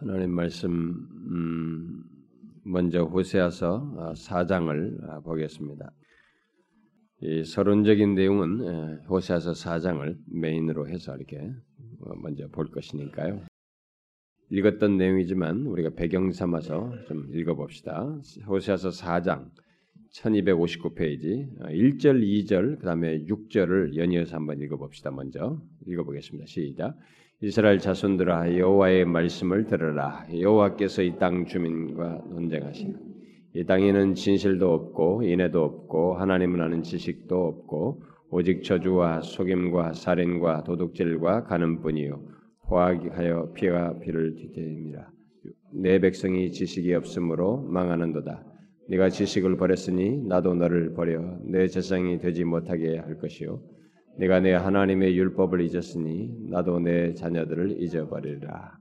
하나님 말씀 음, 먼저 호세아서 4장을 아, 보겠습니다. 이 서론적인 내용은 호세아서 4장을 메인으로 해서 이렇게 어, 먼저 볼 것이니까요. 읽었던 내용이지만 우리가 배경 삼아서 좀 읽어봅시다. 호세아서 4장 1259페이지 1절, 2절, 그 다음에 6절을 연이어서 한번 읽어봅시다. 먼저 읽어보겠습니다. 시작. 이스라엘 자손들아 여호와의 말씀을 들으라 여호와께서 이 땅 주민과 논쟁하시나 이 땅에는 진실도 없고 인애도 없고 하나님을 아는 지식도 없고 오직 저주와 속임과 살인과 도둑질과 가는뿐이요 포악하여 피가 피를 뒤태입니다. 내 백성이 지식이 없으므로 망하는도다. 네가 지식을 버렸으니 나도 너를 버려 내 재상이 되지 못하게 할 것이요 내가 내 하나님의 율법을 잊었으니 나도 내 자녀들을 잊어버리라.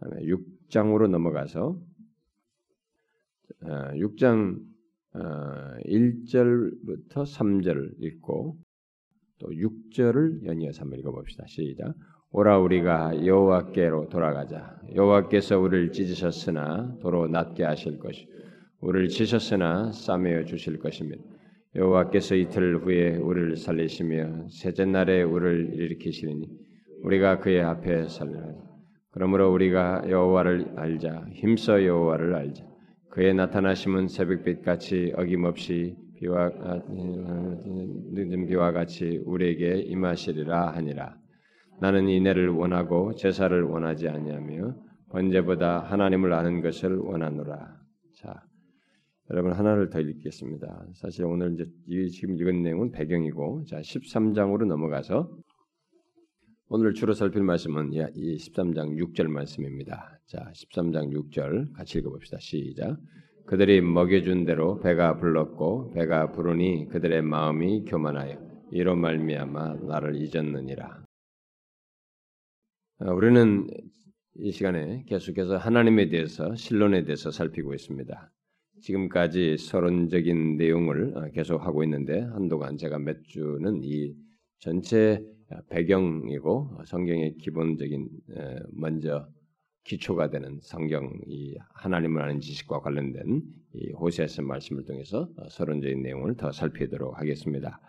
6장으로 넘어가서 6장 어, 1절부터 어, 3절을 읽고 또 6절을 연이어서 한번 읽어봅시다. 시작. 오라 우리가 여호와께로 돌아가자. 여호와께서 우리를 찢으셨으나 도로 낫게 하실 것이 우리를 치셨으나 싸매어 주실 것입니다. 여호와께서 이틀 후에 우리를 살리시며 셋째 날에 우리를 일으키시니 우리가 그의 앞에 살리라. 그러므로 우리가 여호와를 알자 힘써 여호와를 알자. 그의 나타나심은 새벽빛 같이 어김없이 비와 늦은 비와 같이 우리에게 임하시리라 하니라. 나는 이내를 원하고 제사를 원하지 아니하며 번제보다 하나님을 아는 것을 원하노라. 자, 여러분 하나를 더 읽겠습니다. 사실 오늘 이제 이 지금 읽은 내용은 배경이고 자 13장으로 넘어가서 오늘 주로 살필 말씀은 이 13장 6절 말씀입니다. 자 13장 6절 같이 읽어봅시다. 시작. 그들이 먹여준 대로 배가 불렀고 배가 부르니 그들의 마음이 교만하여 이로 말미암아 나를 잊었느니라. 아, 우리는 이 시간에 계속해서 하나님에 대해서 신론에 대해서 살피고 있습니다. 지금까지 서론적인 내용을 어, 계속 하고 있는데 한동안 제가 몇 주는 이 전체 배경이고 성경의 기본적인 먼저 기초가 되는 성경 이 하나님을 아는 지식과 관련된 이 호세아서 말씀을 통해서 어, 서론적인 내용을 더 살피도록 하겠습니다.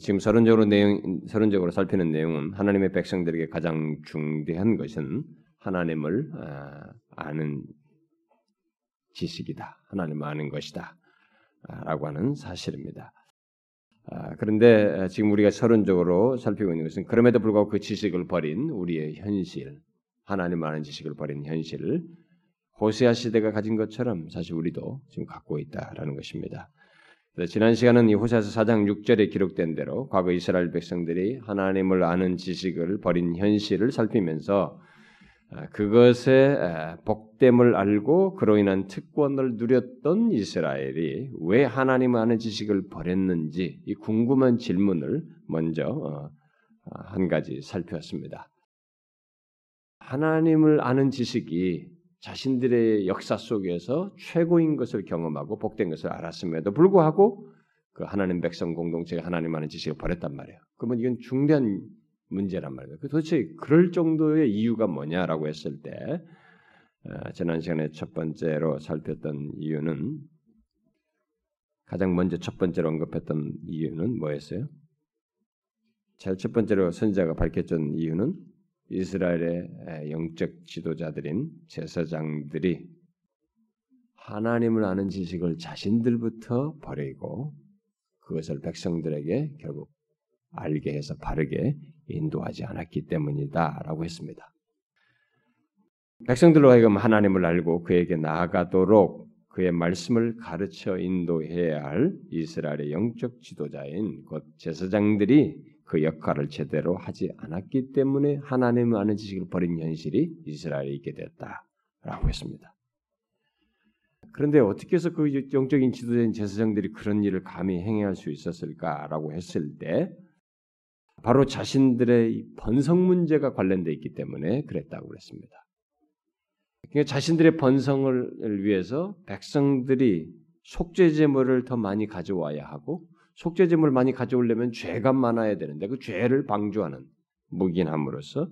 지금 서론적으로 내용 서론적으로 살피는 내용은 하나님의 백성들에게 가장 중대한 것은 하나님을 아, 아는 지식이다. 하나님 아는 것이다. 라고 하는 사실입니다. 아, 그런데 지금 우리가 서론적으로 살피고 있는 것은 그럼에도 불구하고 그 지식을 버린 우리의 현실, 하나님 아는 지식을 버린 현실을 호세아 시대가 가진 것처럼 사실 우리도 지금 갖고 있다라는 것입니다. 지난 시간은 이 호세아서 4장 6절에 기록된 대로 과거 이스라엘 백성들이 하나님을 아는 지식을 버린 현실을 살피면서 아, 그것의 복됨을 알고 그로 인한 특권을 누렸던 이스라엘이 왜 하나님을 아는 지식을 버렸는지 이 궁금한 질문을 먼저 어, 한 가지 살폈습니다. 하나님을 아는 지식이 자신들의 역사 속에서 최고인 것을 경험하고 복된 것을 알았음에도 불구하고 그 하나님 백성 공동체가 하나님 아는 지식을 버렸단 말이에요. 그러면 이건 중대한 문제란 말이에요. 그 도대체 그럴 정도의 이유가 뭐냐라고 했을 때 어, 지난 시간에 첫 번째로 살폈던 이유는 가장 먼저 첫 번째로 언급했던 이유는 뭐였어요? 제일 첫 번째로 선자가 밝혔던 이유는 이스라엘의 영적 지도자들인 제사장들이 하나님을 아는 지식을 자신들부터 버리고 그것을 백성들에게 결국 알게 해서 바르게 인도하지 않았기 때문이다라고 했습니다. 백성들로 하여금 하나님을 알고 그에게 나아가도록 그의 말씀을 가르쳐 인도해야 할 이스라엘의 영적 지도자인 곧 제사장들이 그 역할을 제대로 하지 않았기 때문에 하나님을 아는 지식을 버린 현실이 이스라엘에 있게 됐다라고 했습니다. 그런데 어떻게 해서 그 영적인 지도자인 제사장들이 그런 일을 감히 행할 수 있었을까라고 했을 때 바로 자신들의 번성 문제가 관련되어 있기 때문에 그랬다고 그랬습니다. 그러니까 자신들의 번성을 위해서 백성들이 속죄 제물을 더 많이 가져와야 하고 속죄 제물을 많이 가져오려면 죄가 많아야 되는데 그 죄를 방조하는 무기함으로써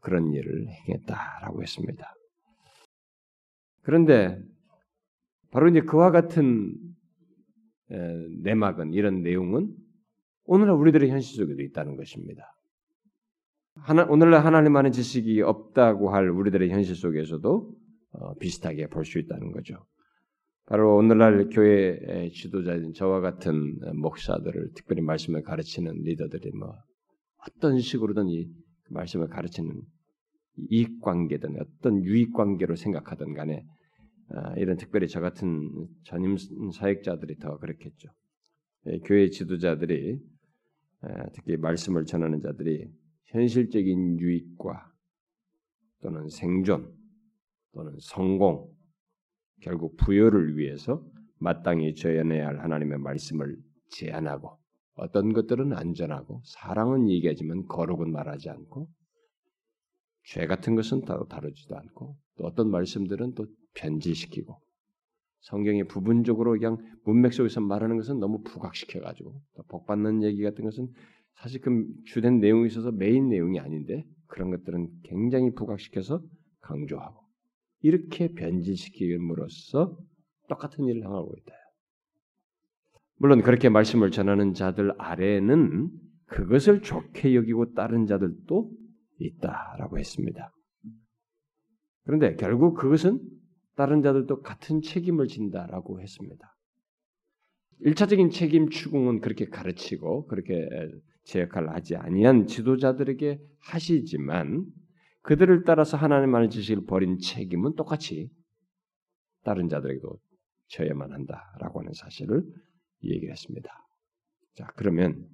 그런 일을 행했다라고 했습니다. 그런데 바로 이제 그와 같은 내막은 이런 내용은 오늘날 우리들의 현실 속에도 있다는 것입니다. 하나, 오늘날 하나님만의 지식이 없다고 할 우리들의 현실 속에서도 어, 비슷하게 볼 수 있다는 거죠. 바로 오늘날 교회 지도자인 저와 같은 목사들을 특별히 말씀을 가르치는 리더들이 뭐 어떤 식으로든 이 말씀을 가르치는 이익 관계든 어떤 유익 관계로 생각하든 간에 아, 이런 특별히 저 같은 전임 사역자들이 더 그렇겠죠. 예, 교회 지도자들이 아, 특히 말씀을 전하는 자들이 현실적인 유익과 또는 생존 또는 성공 결국 부여를 위해서 마땅히 전해야 할 하나님의 말씀을 제안하고 어떤 것들은 안전하고 사랑은 얘기하지만 거룩은 말하지 않고 죄 같은 것은 다루지도 않고 또 어떤 말씀들은 또 변질시키고 성경의 부분적으로 그냥 문맥 속에서 말하는 것은 너무 부각시켜 가지고 복 받는 얘기 같은 것은 사실 그 주된 내용이 있어서 메인 내용이 아닌데 그런 것들은 굉장히 부각시켜서 강조하고 이렇게 변질시킴으로써 똑같은 일을 행하고 있다. 물론 그렇게 말씀을 전하는 자들 아래에는 그것을 좋게 여기고 따른 자들도 있다라고 했습니다. 그런데 결국 그것은 다른 자들도 같은 책임을 진다라고 했습니다. 일차적인 책임 추궁은 그렇게 가르치고 그렇게 제 역할을 하지 아니한 지도자들에게 하시지만 그들을 따라서 하나님만의 지식을 버린 책임은 똑같이 다른 자들에게도 져야만 한다라고 하는 사실을 얘기를 했습니다. 자, 그러면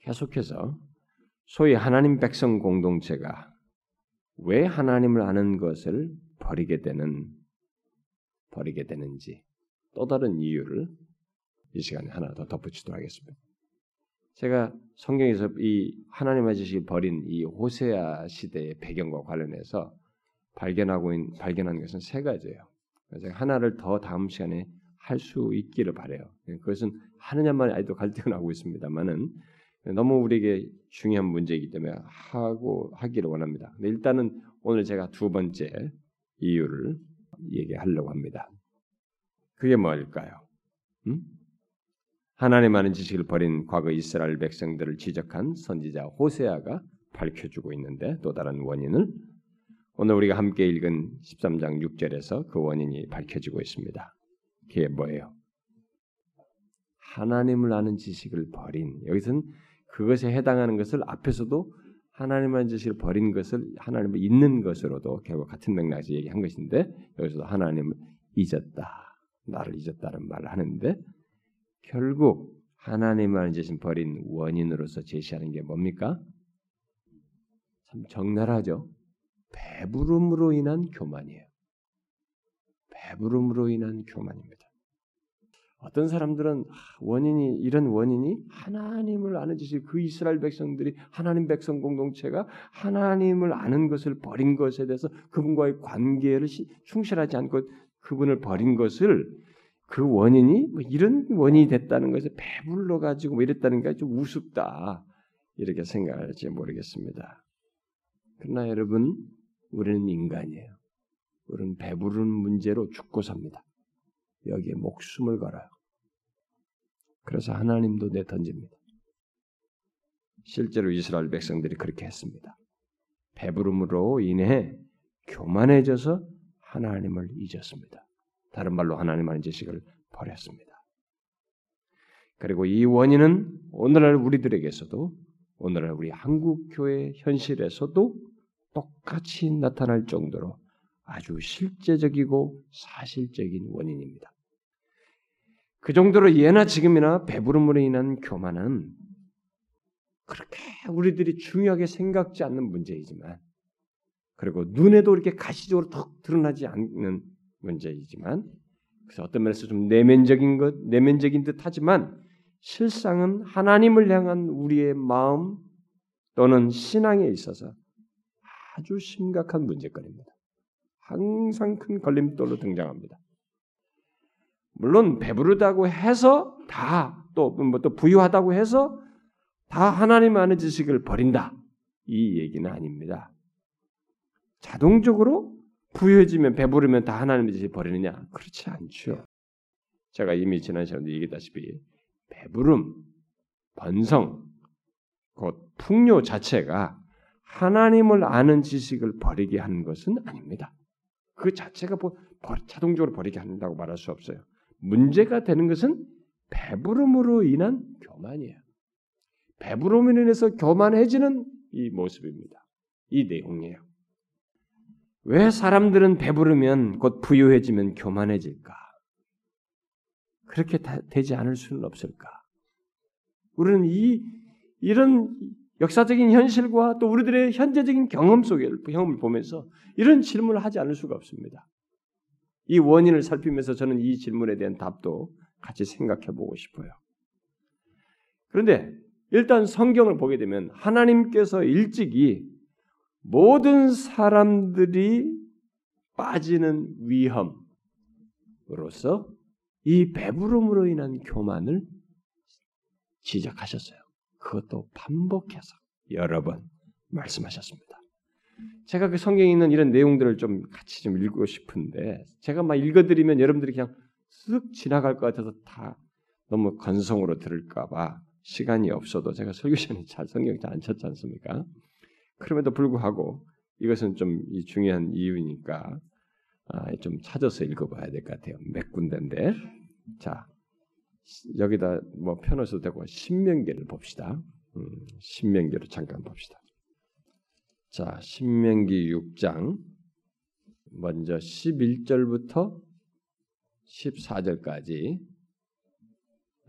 계속해서 소위 하나님 백성 공동체가 왜 하나님을 아는 것을 버리게 되는 버리게 되는지 또 다른 이유를 이 시간에 하나 더 덧붙이도록 하겠습니다. 제가 성경에서 이 하나님의 지식을 버린 이 호세아 시대의 배경과 관련해서 발견하고 있는, 발견한 것은 세 가지예요. 제가 하나를 더 다음 시간에 할 수 있기를 바래요. 그것은 하느냐만 아직도 갈등을 하고 있습니다만은 너무 우리에게 중요한 문제이기 때문에 하고 하기를 원합니다. 근데 일단은 오늘 제가 두 번째 이유를 얘기하려고 합니다. 그게 뭘까요? 음? 하나님 아는 지식을 버린 과거 이스라엘 백성들을 지적한 선지자 호세아가 밝혀주고 있는데 또 다른 원인을 오늘 우리가 함께 읽은 13장 6절에서 그 원인이 밝혀지고 있습니다. 그게 뭐예요? 하나님을 아는 지식을 버린 여기서는 그것에 해당하는 것을 앞에서도 하나님의 지식을 버린 것을 하나님을 잊는 것으로도 결국 같은 맥락에서 얘기한 것인데 여기서도 하나님을 잊었다. 나를 잊었다는 말을 하는데 결국 하나님을 지신 버린 원인으로서 제시하는 게 뭡니까? 참 적나라하죠. 배부름으로 인한 교만이에요. 배부름으로 인한 교만입니다. 어떤 사람들은 원인이 이런 원인이 하나님을 아는 지식 그 이스라엘 백성들이 하나님 백성 공동체가 하나님을 아는 것을 버린 것에 대해서 그분과의 관계를 충실하지 않고 그분을 버린 것을 그 원인이 뭐 이런 원인이 됐다는 것을 배불러 가지고 뭐 이랬다는 게 좀 우습다 이렇게 생각할지 모르겠습니다. 그러나 여러분 우리는 인간이에요. 우리는 배부른 문제로 죽고 삽니다. 여기에 목숨을 걸어요. 그래서 하나님도 내던집니다. 실제로 이스라엘 백성들이 그렇게 했습니다. 배부름으로 인해 교만해져서 하나님을 잊었습니다. 다른 말로 하나님 안 지식을 버렸습니다. 그리고 이 원인은 오늘날 우리들에게서도 오늘날 우리 한국 교회 현실에서도 똑같이 나타날 정도로 아주 실제적이고 사실적인 원인입니다. 그 정도로 예나 지금이나 배부름으로 인한 교만은 그렇게 우리들이 중요하게 생각지 않는 문제이지만 그리고 눈에도 이렇게 가시적으로 턱 드러나지 않는 문제이지만 그래서 어떤 면에서 좀 내면적인 것 내면적인 듯 하지만 실상은 하나님을 향한 우리의 마음 또는 신앙에 있어서 아주 심각한 문제거리입니다. 항상 큰 걸림돌로 등장합니다. 물론 배부르다고 해서 다또 뭐또 뭐 부유하다고 해서 다 하나님 안의 지식을 버린다 이 얘기는 아닙니다. 자동적으로 부여해지면 배부르면 다 하나님의 뜻이 버리느냐? 그렇지 않죠. 제가 이미 지난 시간에 얘기했다시피 배부름, 번성, 곧 풍요 자체가 하나님을 아는 지식을 버리게 하는 것은 아닙니다. 그 자체가 뭐 자동적으로 버리게 한다고 말할 수 없어요. 문제가 되는 것은 배부름으로 인한 교만이에요. 배부름으로 인해서 교만해지는 이 모습입니다. 이 내용이에요. 왜 사람들은 배부르면 곧 부유해지면 교만해질까? 그렇게 되지 않을 수는 없을까? 우리는 이 이런 역사적인 현실과 또 우리들의 현재적인 경험 속에 경험을 보면서 이런 질문을 하지 않을 수가 없습니다. 이 원인을 살피면서 저는 이 질문에 대한 답도 같이 생각해 보고 싶어요. 그런데 일단 성경을 보게 되면 하나님께서 일찍이 모든 사람들이 빠지는 위험으로서 이 배부름으로 인한 교만을 지적하셨어요. 그것도 반복해서 여러 번 말씀하셨습니다. 제가 그 성경에 있는 이런 내용들을 좀 같이 좀 읽고 싶은데 제가 막 읽어드리면 여러분들이 그냥 쓱 지나갈 것 같아서 다 너무 건성으로 들을까봐 시간이 없어도 제가 설교 시간에 잘 성경 잘안 쳤지 않습니까? 그럼에도 불구하고 이것은 좀 중요한 이유니까 아, 좀 찾아서 읽어봐야 될 것 같아요. 몇 군데인데 자 여기다 뭐 펴놓으셔도 되고 신명기를 봅시다. 음, 신명기를 잠깐 봅시다. 자, 신명기 6장 먼저 11절부터 14절까지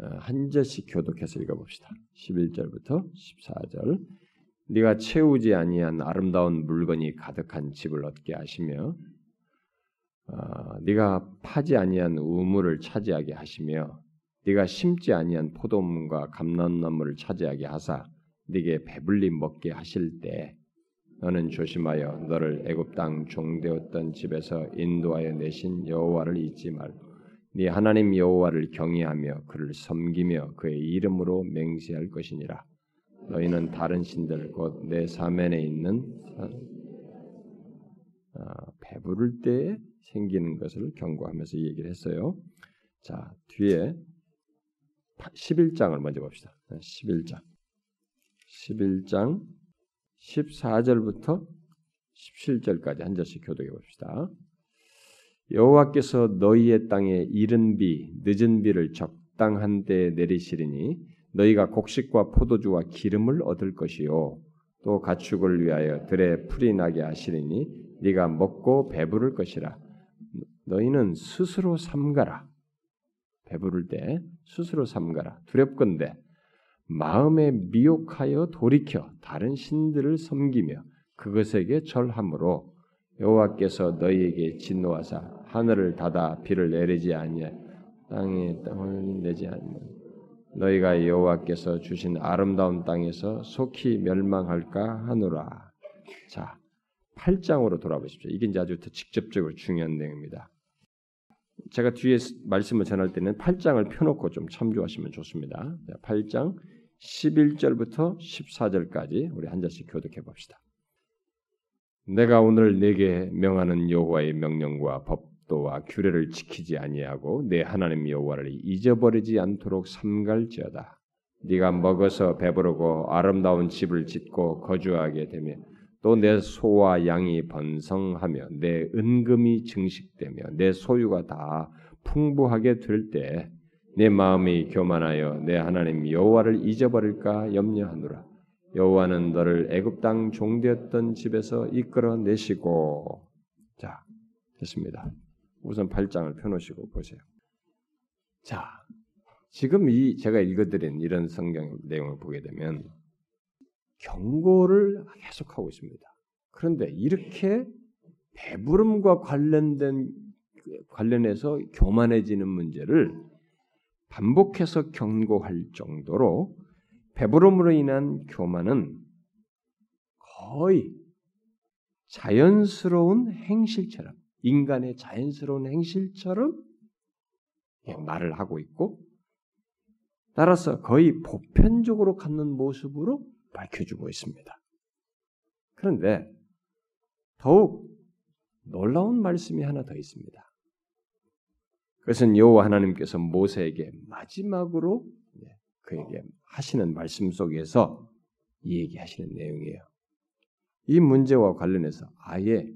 어, 한 절씩 교독해서 읽어봅시다. 11절부터 14절. 네가 채우지 아니한 아름다운 물건이 가득한 집을 얻게 하시며 어, 네가 파지 아니한 우물을 차지하게 하시며 네가 심지 아니한 포도문과 감람나무를 차지하게 하사 네게 배불리 먹게 하실 때 너는 조심하여 너를 애굽 땅 종되었던 집에서 인도하여 내신 여호와를 잊지 말고 네 하나님 여호와를 경외하며 그를 섬기며 그의 이름으로 맹세할 것이니라 너희는 다른 신들 곧 내 사면에 있는 아, 배부를 때 생기는 것을 경고하면서 얘기를 했어요. 자 뒤에 11장을 먼저 봅시다. 11장. 11장 14절부터 17절까지 한 절씩 교독해 봅시다. 여호와께서 너희의 땅에 이른 비, 늦은 비를 적당한 때에 내리시리니 너희가 곡식과 포도주와 기름을 얻을 것이요 또 가축을 위하여 들에 풀이 나게 하시리니 네가 먹고 배부를 것이라 너희는 스스로 삼가라 배부를 때 스스로 삼가라. 두렵건대 마음에 미혹하여 돌이켜 다른 신들을 섬기며 그것에게 절함으로 여호와께서 너희에게 진노하사 하늘을 닫아 비를 내리지 아니하 땅에 땅을 내지 않는 너희가 여호와께서 주신 아름다운 땅에서 속히 멸망할까 하노라. 자, 8장으로 돌아보십시오. 이게 이제 아주 더 직접적으로 중요한 내용입니다. 제가 뒤에 말씀을 전할 때는 8장을 펴놓고 좀 참조하시면 좋습니다. 8장 11절부터 14절까지 우리 한 절씩 교독해 봅시다. 내가 오늘 내게 명하는 여호와의 명령과 법도와 규례를 지키지 아니하고 내 하나님 여호와를 잊어버리지 않도록 삼갈지어다. 네가 먹어서 배부르고 아름다운 집을 짓고 거주하게 되면 또내 소와 양이 번성하며 내 은금이 증식되며 내 소유가 다 풍부하게 될 때 내 마음이 교만하여 내 하나님 여호와를 잊어버릴까 염려하노라. 여호와는 너를 애굽 땅 종되었던 집에서 이끌어 내시고 자 됐습니다. 우선 8장을 펴놓으시고 보세요. 자 지금 이 제가 읽어드린 이런 성경 내용을 보게 되면 경고를 계속하고 있습니다. 그런데 이렇게 배부름과 관련된 관련해서 교만해지는 문제를 반복해서 경고할 정도로 배부름으로 인한 교만은 거의 자연스러운 행실처럼 인간의 자연스러운 행실처럼 말을 하고 있고 따라서 거의 보편적으로 갖는 모습으로 밝혀주고 있습니다. 그런데 더욱 놀라운 말씀이 하나 더 있습니다. 그것은 여호와 하나님께서 모세에게 마지막으로 그에게 하시는 말씀 속에서 이 얘기하시는 내용이에요. 이 문제와 관련해서 아예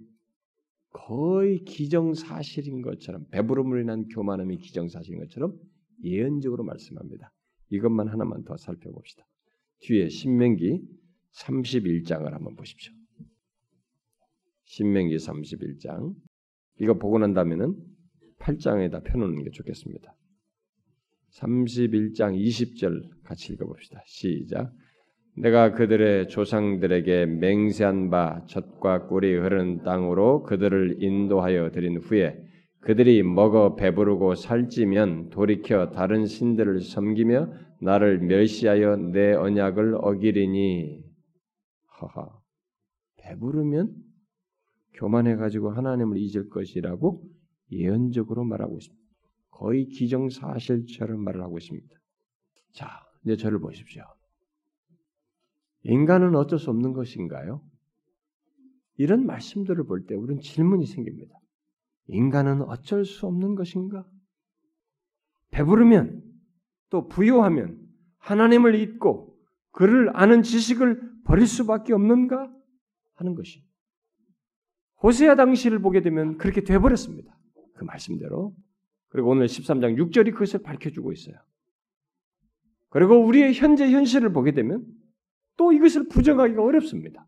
거의 기정사실인 것처럼 배부름으로 인한 교만함이 기정사실인 것처럼 예언적으로 말씀합니다. 이것만 하나만 더 살펴봅시다. 뒤에 신명기 31장을 한번 보십시오. 신명기 31장 이거 보고 난 다음에는 8장에다 펴놓는 게 좋겠습니다. 31장 20절 같이 읽어봅시다. 시작. 내가 그들의 조상들에게 맹세한 바 젖과 꿀이 흐르는 땅으로 그들을 인도하여 드린 후에 그들이 먹어 배부르고 살찌면 돌이켜 다른 신들을 섬기며 나를 멸시하여 내 언약을 어기리니 하하 배부르면 교만해 가지고 하나님을 잊을 것이라고 예언적으로 말하고 있습니다. 거의 기정사실처럼 말을 하고 있습니다. 자, 이제 저를 보십시오. 인간은 어쩔 수 없는 것인가요? 이런 말씀들을 볼 때 우리는 질문이 생깁니다. 인간은 어쩔 수 없는 것인가? 배부르면 또 부요하면 하나님을 잊고 그를 아는 지식을 버릴 수밖에 없는가 하는 것이 호세아 당시를 보게 되면 그렇게 돼버렸습니다. 그 말씀대로. 그리고 오늘 13장 6절이 그것을 밝혀주고 있어요. 그리고 우리의 현재 현실을 보게 되면 또 이것을 부정하기가 어렵습니다.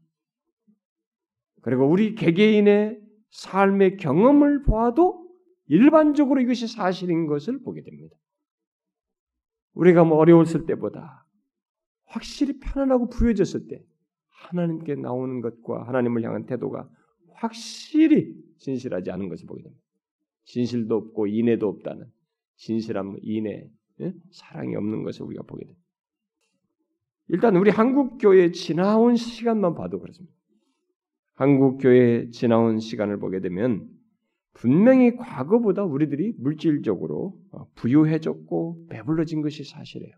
그리고 우리 개개인의 삶의 경험을 보아도 일반적으로 이것이 사실인 것을 보게 됩니다. 우리가 뭐 어려웠을 때보다 확실히 편안하고 부여졌을 때 하나님께 나오는 것과 하나님을 향한 태도가 확실히 진실하지 않은 것을 보게 됩니다. 진실도 없고 인애도 없다는 진실함, 인애, 예? 사랑이 없는 것을 우리가 보게 됩니다. 일단 우리 한국 교회 지나온 시간만 봐도 그렇습니다. 한국 교회 지나온 시간을 보게 되면 분명히 과거보다 우리들이 물질적으로 어, 부유해졌고 배불러진 것이 사실이에요.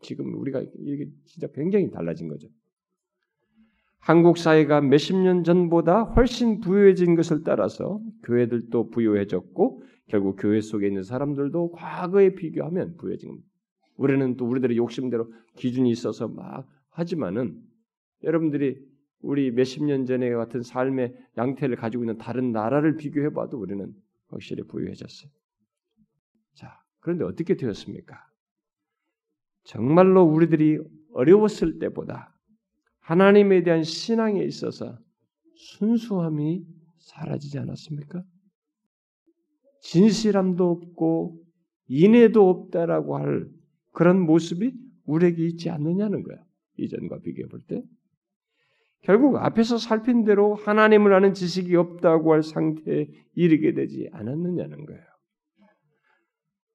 지금 우리가 이게 진짜 굉장히 달라진 거죠. 한국 사회가 몇십 년 전보다 훨씬 부유해진 것을 따라서 교회들도 부유해졌고 결국 교회 속에 있는 사람들도 과거에 비교하면 부유해진 겁니다. 우리는 또 우리들의 욕심대로 기준이 있어서 막 하지만은 여러분들이 우리 몇십 년 전에 같은 삶의 양태를 가지고 있는 다른 나라를 비교해 봐도 우리는 확실히 부유해졌어요. 자, 그런데 어떻게 되었습니까? 정말로 우리들이 어려웠을 때보다 하나님에 대한 신앙에 있어서 순수함이 사라지지 않았습니까? 진실함도 없고 인애도 없다라고 할 그런 모습이 우리에게 있지 않느냐는 거야. 이전과 비교해 볼 때. 결국 앞에서 살핀 대로 하나님을 아는 지식이 없다고 할 상태에 이르게 되지 않았느냐는 거예요.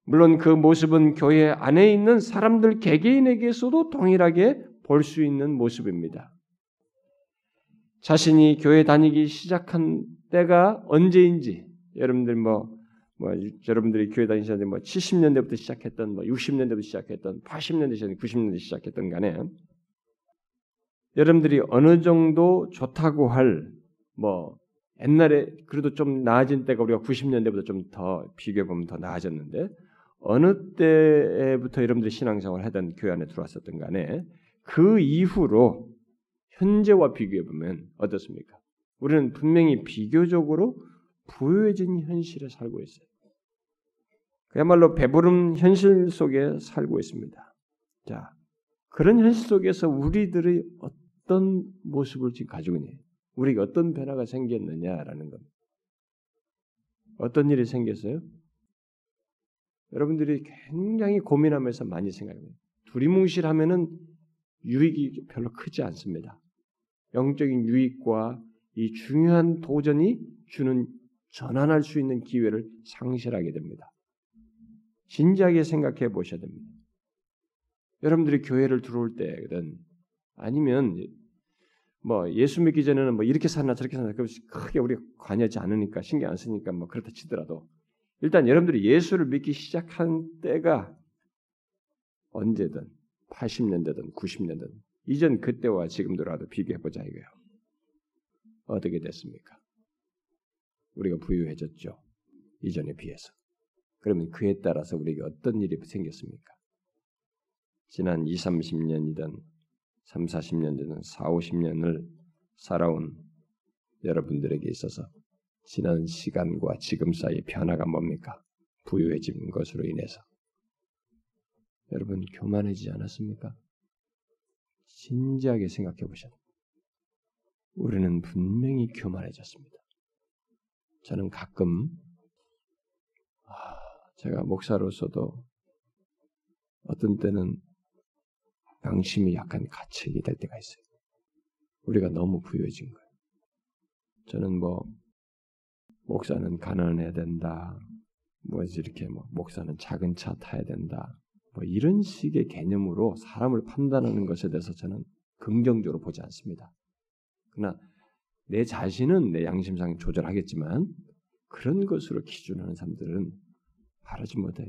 물론 그 모습은 교회 안에 있는 사람들 개개인에게서도 동일하게 볼 수 있는 모습입니다. 자신이 교회 다니기 시작한 때가 언제인지 여러분들 뭐 뭐 여러분들이 교회 다니셨는데 뭐 70년대부터 시작했던 뭐 60년대부터 시작했던 80년대 시작 90년대 시작했던 간에 여러분들이 어느 정도 좋다고 할 뭐 옛날에 그래도 좀 나아진 때가 우리가 90년대보다 좀 더 비교해 보면 더 나아졌는데 어느 때부터 여러분들이 신앙생활을 하던 교회 안에 들어왔었던 간에 그 이후로 현재와 비교해 보면 어떻습니까? 우리는 분명히 비교적으로 부유해진 현실에 살고 있어요. 그야말로 배부른 현실 속에 살고 있습니다. 자, 그런 현실 속에서 우리들의 어떤 모습을 지금 가지고 있냐? 우리에게 어떤 변화가 생겼느냐라는 겁니다. 어떤 일이 생겼어요? 여러분들이 굉장히 고민하면서 많이 생각합니다. 두리뭉실하면은 유익이 별로 크지 않습니다. 영적인 유익과 이 중요한 도전이 주는 전환할 수 있는 기회를 상실하게 됩니다. 진지하게 생각해 보셔야 됩니다. 여러분들이 교회를 들어올 때든 아니면 뭐 예수 믿기 전에는 뭐 이렇게 살나 저렇게 그 크게 우리 관여하지 않으니까 신경 안 쓰니까 뭐 그렇다 치더라도 일단 여러분들이 예수를 믿기 시작한 때가 언제든 80년대든 90년대든 이전 그때와 지금더라도 비교해 보자 이거예요. 어떻게 됐습니까? 우리가 부유해졌죠. 이전에 비해서. 그러면 그에 따라서 우리에게 어떤 일이 생겼습니까? 지난 2, 30년이든 3, 40년이든 4, 50년을 살아온 여러분들에게 있어서 지난 시간과 지금 사이의 변화가 뭡니까? 부유해진 것으로 인해서. 여러분 교만해지지 않았습니까? 진지하게 생각해 보셔야 우리는 분명히 교만해졌습니다. 저는 가끔 아, 제가 목사로서도 어떤 때는 양심이 약간 가책이 될 때가 있어요. 우리가 너무 부유해진 거예요. 저는 뭐 목사는 가난해야 된다. 뭐 이렇게 뭐 목사는 작은 차 타야 된다. 뭐 이런 식의 개념으로 사람을 판단하는 것에 대해서 저는 긍정적으로 보지 않습니다. 그러나 내 자신은 내 양심상 조절하겠지만 그런 것으로 기준하는 사람들은 바르지 못해.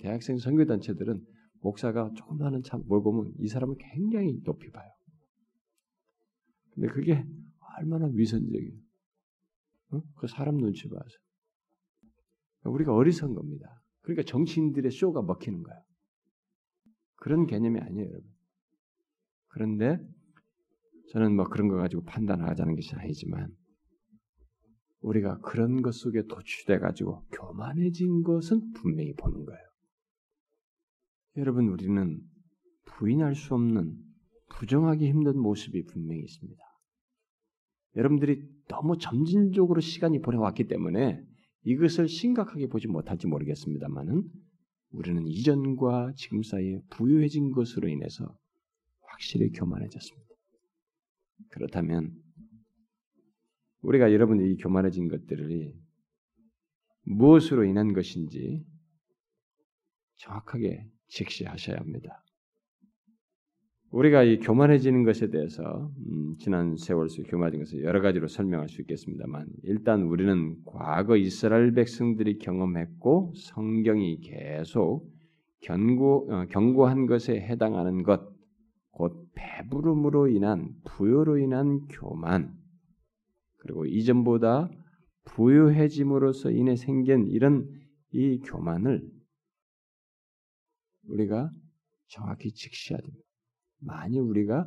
대학생 선교단체들은 목사가 조그마한 참뭘 보면 이 사람을 굉장히 높이 봐요. 근데 그게 얼마나 위선적이에요. 어? 그 사람 눈치 봐서. 우리가 어리석은 겁니다. 그러니까 정치인들의 쇼가 먹히는 거야. 그런 개념이 아니에요, 여러분. 그런데 저는 뭐 그런 거 가지고 판단하자는 것이 아니지만 우리가 그런 것 속에 도취돼 가지고 교만해진 것은 분명히 보는 거예요. 여러분 우리는 부인할 수 없는 부정하기 힘든 모습이 분명히 있습니다. 여러분들이 너무 점진적으로 시간이 보내왔기 때문에 이것을 심각하게 보지 못할지 모르겠습니다만은 우리는 이전과 지금 사이에 부유해진 것으로 인해서 확실히 교만해졌습니다. 그렇다면 우리가 여러분들이 교만해진 것들이 무엇으로 인한 것인지 정확하게 직시하셔야 합니다. 우리가 이 교만해지는 것에 대해서 음, 지난 세월 속 교만해진 것을 여러 가지로 설명할 수 있겠습니다만 일단 우리는 과거 이스라엘 백성들이 경험했고 성경이 계속 경고, 어, 경고한 것에 해당하는 것, 곧 배부름으로 인한 부여로 인한 교만, 그리고 이전보다 부유해짐으로써 인해 생긴 이런 이 교만을 우리가 정확히 직시해야 됩니다. 만일 우리가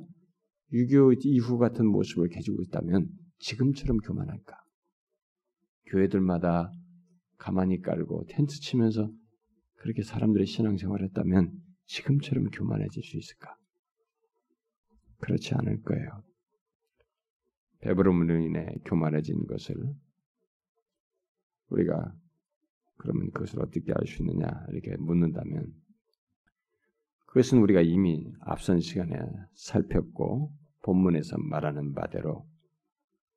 유교 이후 같은 모습을 가지고 있다면 지금처럼 교만할까? 교회들마다 가만히 깔고 텐트 치면서 그렇게 사람들의 신앙생활을 했다면 지금처럼 교만해질 수 있을까? 그렇지 않을 거예요. 배부름으로 인해 교만해진 것을 우리가 그러면 그것을 어떻게 알 수 있느냐 이렇게 묻는다면 그것은 우리가 이미 앞선 시간에 살폈고 본문에서 말하는 바대로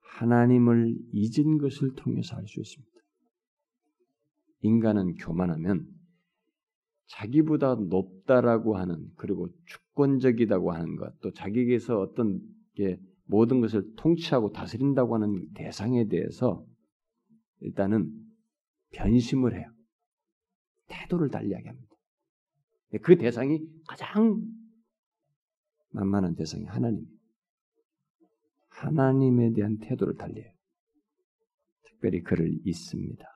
하나님을 잊은 것을 통해서 알 수 있습니다. 인간은 교만하면 자기보다 높다라고 하는 그리고 주권적이다고 하는 것, 또 자기에게서 어떤 게 모든 것을 통치하고 다스린다고 하는 대상에 대해서 일단은 변심을 해요. 태도를 달리하게 합니다. 그 대상이 가장 만만한 대상이 하나님. 하나님에 대한 태도를 달리해요. 특별히 그를 잊습니다.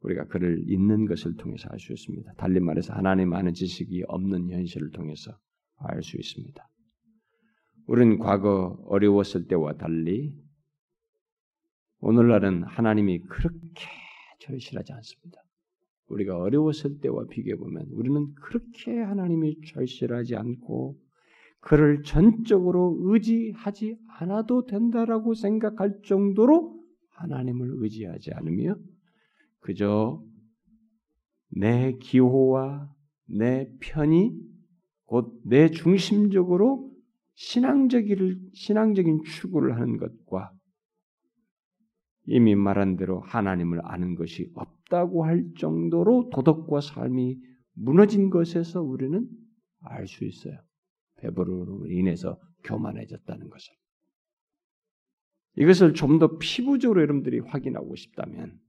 우리가 그를 잊는 것을 통해서 알 수 있습니다. 달리 말해서 하나님 아는 지식이 없는 현실을 통해서 알 수 있습니다. 우리는 과거 어려웠을 때와 달리 오늘날은 하나님이 그렇게 절실하지 않습니다. 우리가 어려웠을 때와 비교해 보면 우리는 그렇게 하나님이 절실하지 않고 그를 전적으로 의지하지 않아도 된다라고 생각할 정도로 하나님을 의지하지 않으며 그저 내 기호와 내 편이 곧 내 중심적으로 신앙적인 신앙적인 추구를 하는 것과 이미 말한 대로 하나님을 아는 것이 없 다고 할 정도로 도덕과 삶이 무너진 것에서 우리는 알 수 있어요. 배부름으로 인해서 교만해졌다는 것을. 이것을 좀 더 피부적으로 여러분들이 확인하고 싶다면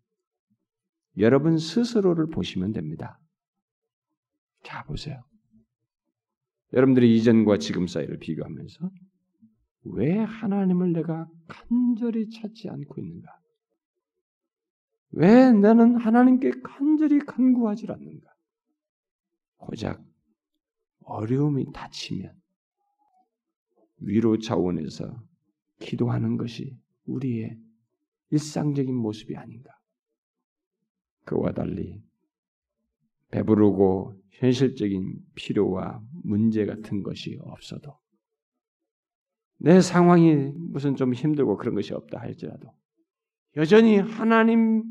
여러분 스스로를 보시면 됩니다. 자, 보세요. 여러분들이 이전과 지금 사이를 비교하면서 왜 하나님을 내가 간절히 찾지 않고 있는가? 왜 나는 하나님께 간절히 간구하지 않는가? 고작 어려움이 닥치면 위로 차원에서 기도하는 것이 우리의 일상적인 모습이 아닌가. 그와 달리 배부르고 현실적인 필요와 문제 같은 것이 없어도 내 상황이 무슨 좀 힘들고 그런 것이 없다 할지라도 여전히 하나님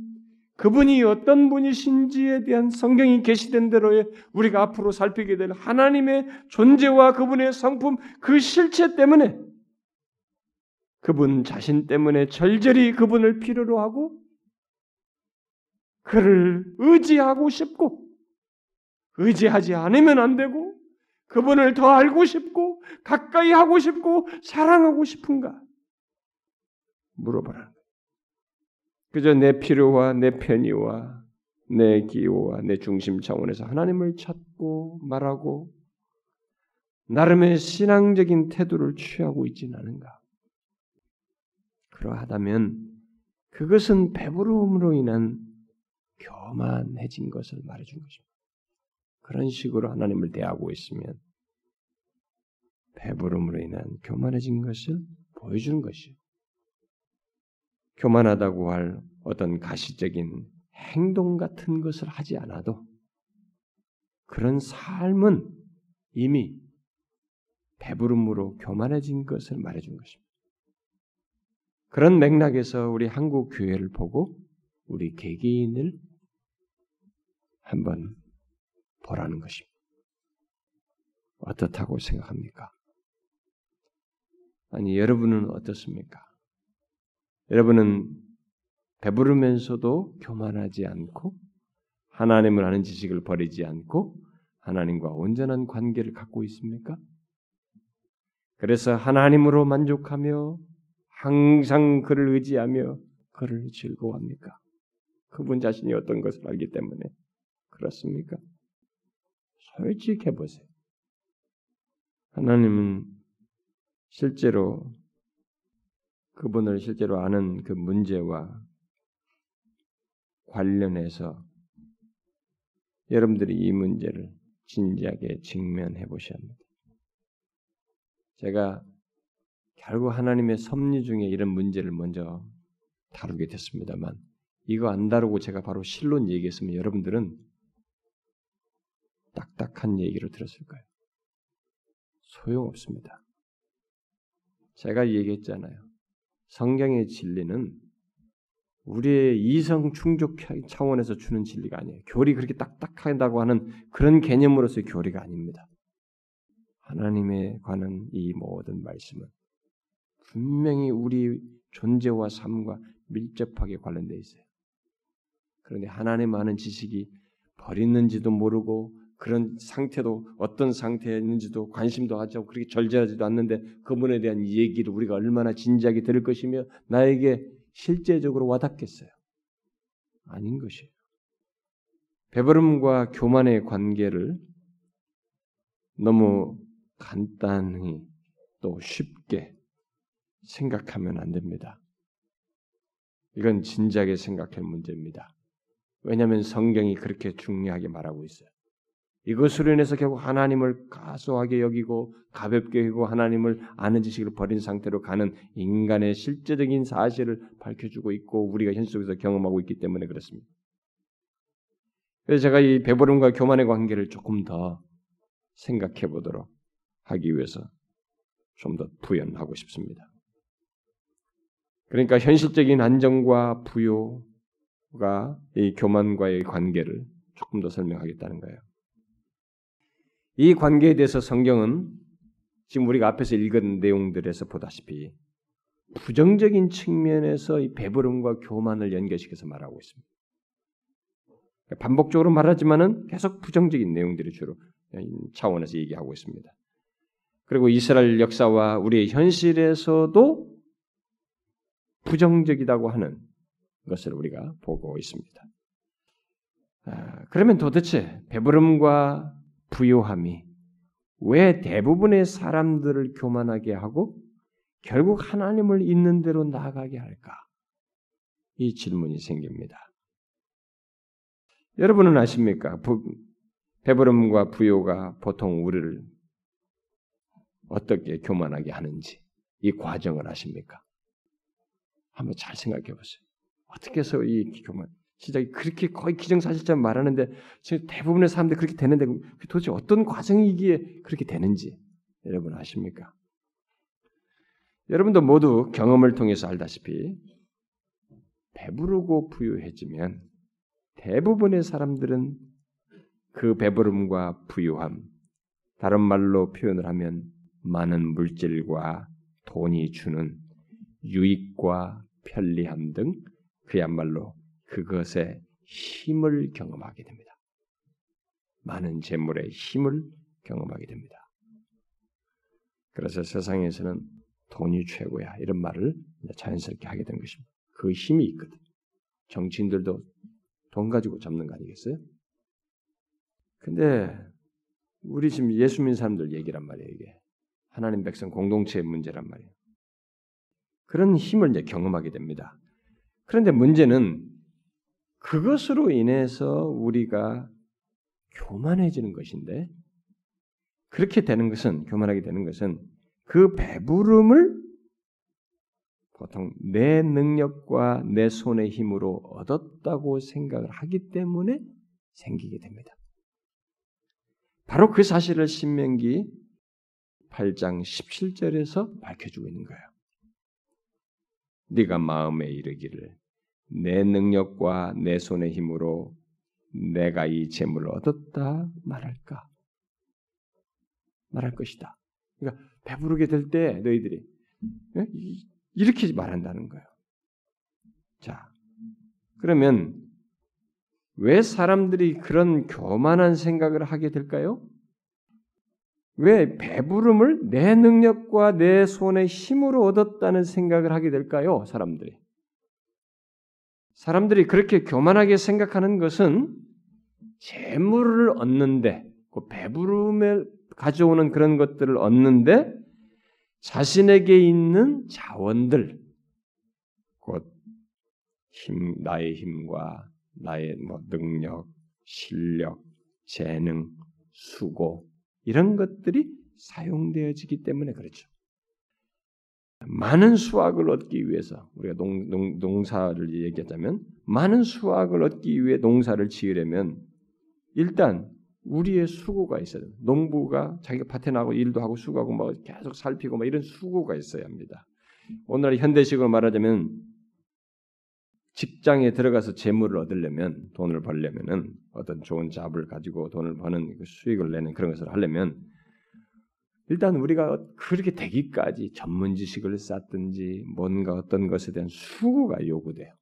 그분이 어떤 분이신지에 대한 성경이 계시된 대로의 우리가 앞으로 살피게 될 하나님의 존재와 그분의 성품 그 실체 때문에 그분 자신 때문에 절절히 그분을 필요로 하고 그를 의지하고 싶고 의지하지 않으면 안 되고 그분을 더 알고 싶고 가까이 하고 싶고 사랑하고 싶은가 물어보라. 그저 내 필요와 내 편의와 내 기호와 내 중심 차원에서 하나님을 찾고 말하고 나름의 신앙적인 태도를 취하고 있지는 않은가? 그러하다면 그것은 배부름으로 인한 교만해진 것을 말해준 것입니다. 그런 식으로 하나님을 대하고 있으면 배부름으로 인한 교만해진 것을 보여주는 것이요. 교만하다고 할 어떤 가시적인 행동 같은 것을 하지 않아도 그런 삶은 이미 배부름으로 교만해진 것을 말해준 것입니다. 그런 맥락에서 우리 한국 교회를 보고 우리 개개인을 한번 보라는 것입니다. 어떻다고 생각합니까? 아니, 여러분은 어떻습니까? 여러분은 배부르면서도 교만하지 않고 하나님을 아는 지식을 버리지 않고 하나님과 온전한 관계를 갖고 있습니까? 그래서 하나님으로 만족하며 항상 그를 의지하며 그를 즐거워합니까? 그분 자신이 어떤 것을 알기 때문에 그렇습니까? 솔직해 보세요. 하나님은 실제로 그분을 실제로 아는 그 문제와 관련해서 여러분들이 이 문제를 진지하게 직면해 보셔야 합니다. 제가 결국 하나님의 섭리 중에 이런 문제를 먼저 다루게 됐습니다만 이거 안 다루고 제가 바로 실론 얘기했으면 여러분들은 딱딱한 얘기를 들었을 거예요. 소용없습니다. 제가 얘기했잖아요. 성경의 진리는 우리의 이성 충족 차원에서 주는 진리가 아니에요. 교리 그렇게 딱딱하다고 하는 그런 개념으로서의 교리가 아닙니다. 하나님에 관한 이 모든 말씀은 분명히 우리 존재와 삶과 밀접하게 관련되어 있어요. 그런데 하나님 아는 지식이 버리는지도 모르고 그런 상태도 어떤 상태에 있는지도 관심도 하지 않고 그렇게 절제하지도 않는데 그분에 대한 얘기를 우리가 얼마나 진지하게 들을 것이며 나에게 실제적으로 와닿겠어요? 아닌 것이에요. 배부름과 교만의 관계를 너무 간단히 또 쉽게 생각하면 안 됩니다. 이건 진지하게 생각할 문제입니다. 왜냐하면 성경이 그렇게 중요하게 말하고 있어요. 이것으로 인해서 결국 하나님을 가소하게 여기고 가볍게 여기고 하나님을 아는 지식을 버린 상태로 가는 인간의 실제적인 사실을 밝혀주고 있고 우리가 현실 속에서 경험하고 있기 때문에 그렇습니다. 그래서 제가 이 배부름과 교만의 관계를 조금 더 생각해 보도록 하기 위해서 좀 더 부연하고 싶습니다. 그러니까 현실적인 안정과 부요가 이 교만과의 관계를 조금 더 설명하겠다는 거예요. 이 관계에 대해서 성경은 지금 우리가 앞에서 읽은 내용들에서 보다시피 부정적인 측면에서 이 배부름과 교만을 연결시켜서 말하고 있습니다. 반복적으로 말하지만은 계속 부정적인 내용들이 주로 차원에서 얘기하고 있습니다. 그리고 이스라엘 역사와 우리의 현실에서도 부정적이다고 하는 것을 우리가 보고 있습니다. 아, 그러면 도대체 배부름과 부요함이 왜 대부분의 사람들을 교만하게 하고 결국 하나님을 있는 대로 나아가게 할까? 이 질문이 생깁니다. 여러분은 아십니까? 부, 배부름과 부요가 보통 우리를 어떻게 교만하게 하는지 이 과정을 아십니까? 한번 잘 생각해 보세요. 어떻게 해서 이 교만 시작이 그렇게 거의 기정사실처럼 말하는데 지금 대부분의 사람들이 그렇게 되는데 도대체 어떤 과정이기에 그렇게 되는지 여러분 아십니까? 여러분도 모두 경험을 통해서 알다시피 배부르고 부유해지면 대부분의 사람들은 그 배부름과 부유함, 다른 말로 표현을 하면 많은 물질과 돈이 주는 유익과 편리함 등 그야말로 그것의 힘을 경험하게 됩니다. 많은 재물의 힘을 경험하게 됩니다. 그래서 세상에서는 돈이 최고야 이런 말을 자연스럽게 하게 된 것입니다. 그 힘이 있거든. 정치인들도 돈 가지고 잡는 거 아니겠어요? 근데 우리 지금 예수 믿는 사람들 얘기란 말이에요, 이게. 하나님 백성 공동체의 문제란 말이에요. 그런 힘을 이제 경험하게 됩니다. 그런데 문제는 그것으로 인해서 우리가 교만해지는 것인데 그렇게 되는 것은 교만하게 되는 것은 그 배부름을 보통 내 능력과 내 손의 힘으로 얻었다고 생각을 하기 때문에 생기게 됩니다. 바로 그 사실을 신명기 8장 17절에서 밝혀주고 있는 거예요. 네가 마음에 이르기를 내 능력과 내 손의 힘으로 내가 이 재물을 얻었다 말할까? 말할 것이다. 그러니까 배부르게 될 때 너희들이 예? 이렇게 말한다는 거예요. 자, 그러면 왜 사람들이 그런 교만한 생각을 하게 될까요? 왜 배부름을 내 능력과 내 손의 힘으로 얻었다는 생각을 하게 될까요? 사람들이. 사람들이 그렇게 교만하게 생각하는 것은 재물을 얻는데, 그 배부름을 가져오는 그런 것들을 얻는데 자신에게 있는 자원들, 곧 힘, 나의 힘과 나의 뭐 능력, 실력, 재능, 수고 이런 것들이 사용되어지기 때문에 그렇죠. 많은 수확을 얻기 위해서 우리가 농, 농, 농사를 얘기하자면 많은 수확을 얻기 위해 농사를 지으려면 일단 우리의 수고가 있어야 돼요. 농부가 자기가 밭에 나고 일도 하고 수고하고 막 계속 살피고 막 이런 수고가 있어야 합니다. 오늘 현대식으로 말하자면 직장에 들어가서 재물을 얻으려면 돈을 벌려면은 어떤 좋은 잡을 가지고 돈을 버는 그 수익을 내는 그런 것을 하려면 일단 우리가 그렇게 되기까지 전문 지식을 쌓든지 뭔가 어떤 것에 대한 수고가 요구돼요.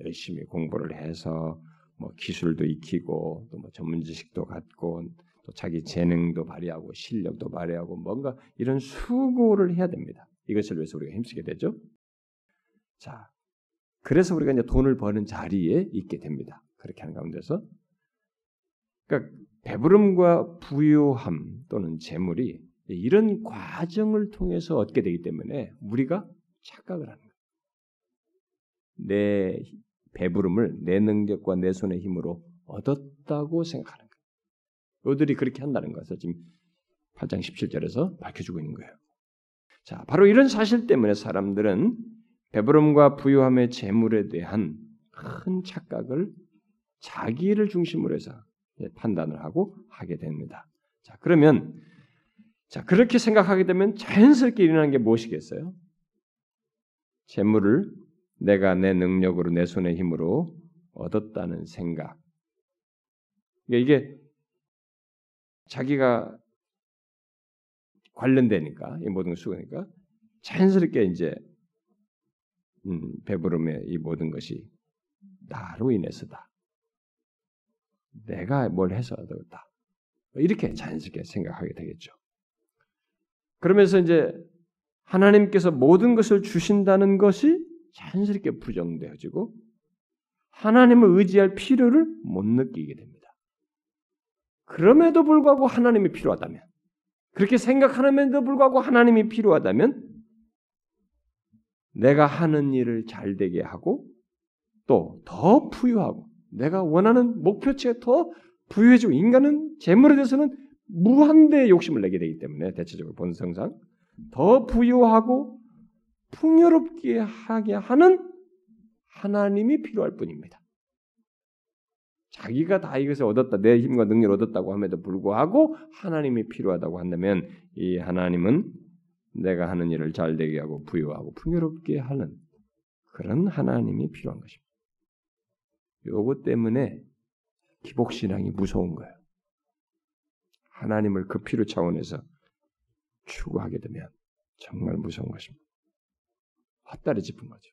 열심히 공부를 해서 뭐 기술도 익히고 또 뭐 전문 지식도 갖고 또 자기 재능도 발휘하고 실력도 발휘하고 뭔가 이런 수고를 해야 됩니다. 이것을 위해서 우리가 힘쓰게 되죠. 자, 그래서 우리가 이제 돈을 버는 자리에 있게 됩니다. 그렇게 하는 가운데서 그러니까 배부름과 부유함 또는 재물이 이런 과정을 통해서 얻게 되기 때문에 우리가 착각을 하는 거예요. 내 배부름을 내 능력과 내 손의 힘으로 얻었다고 생각하는 거예요. 그들이 그렇게 한다는 것을 지금 8장 17절에서 밝혀주고 있는 거예요. 자, 바로 이런 사실 때문에 사람들은 배부름과 부유함의 재물에 대한 큰 착각을 자기를 중심으로 해서 판단을 하고 하게 됩니다. 자, 그러면 자, 그렇게 생각하게 되면 자연스럽게 일어나는 게 무엇이겠어요? 재물을 내가 내 능력으로 내 손의 힘으로 얻었다는 생각. 그러니까 이게 자기가 관련되니까 이 모든 수고니까 자연스럽게 이제 음, 배부름의 이 모든 것이 나로 인해서다. 내가 뭘 해서 얻었다. 이렇게 자연스럽게 생각하게 되겠죠. 그러면서 이제 하나님께서 모든 것을 주신다는 것이 자연스럽게 부정되어지고 하나님을 의지할 필요를 못 느끼게 됩니다. 그럼에도 불구하고 하나님이 필요하다면 그렇게 생각하는데도 불구하고 하나님이 필요하다면 내가 하는 일을 잘 되게 하고 또 더 부유하고 내가 원하는 목표치에 더 부유해지고 인간은 재물에 대해서는 무한대의 욕심을 내게 되기 때문에 대체적으로 본성상 더 부유하고 풍요롭게 하게 하는 하나님이 필요할 뿐입니다. 자기가 다 이것을 얻었다, 내 힘과 능력을 얻었다고 함에도 불구하고 하나님이 필요하다고 한다면 이 하나님은 내가 하는 일을 잘 되게 하고 부유하고 풍요롭게 하는 그런 하나님이 필요한 것입니다. 요것 때문에 기복신앙이 무서운 거예요. 하나님을 그 필요 차원에서 추구하게 되면 정말 무서운 것입니다. 헛다리 짚은 거죠.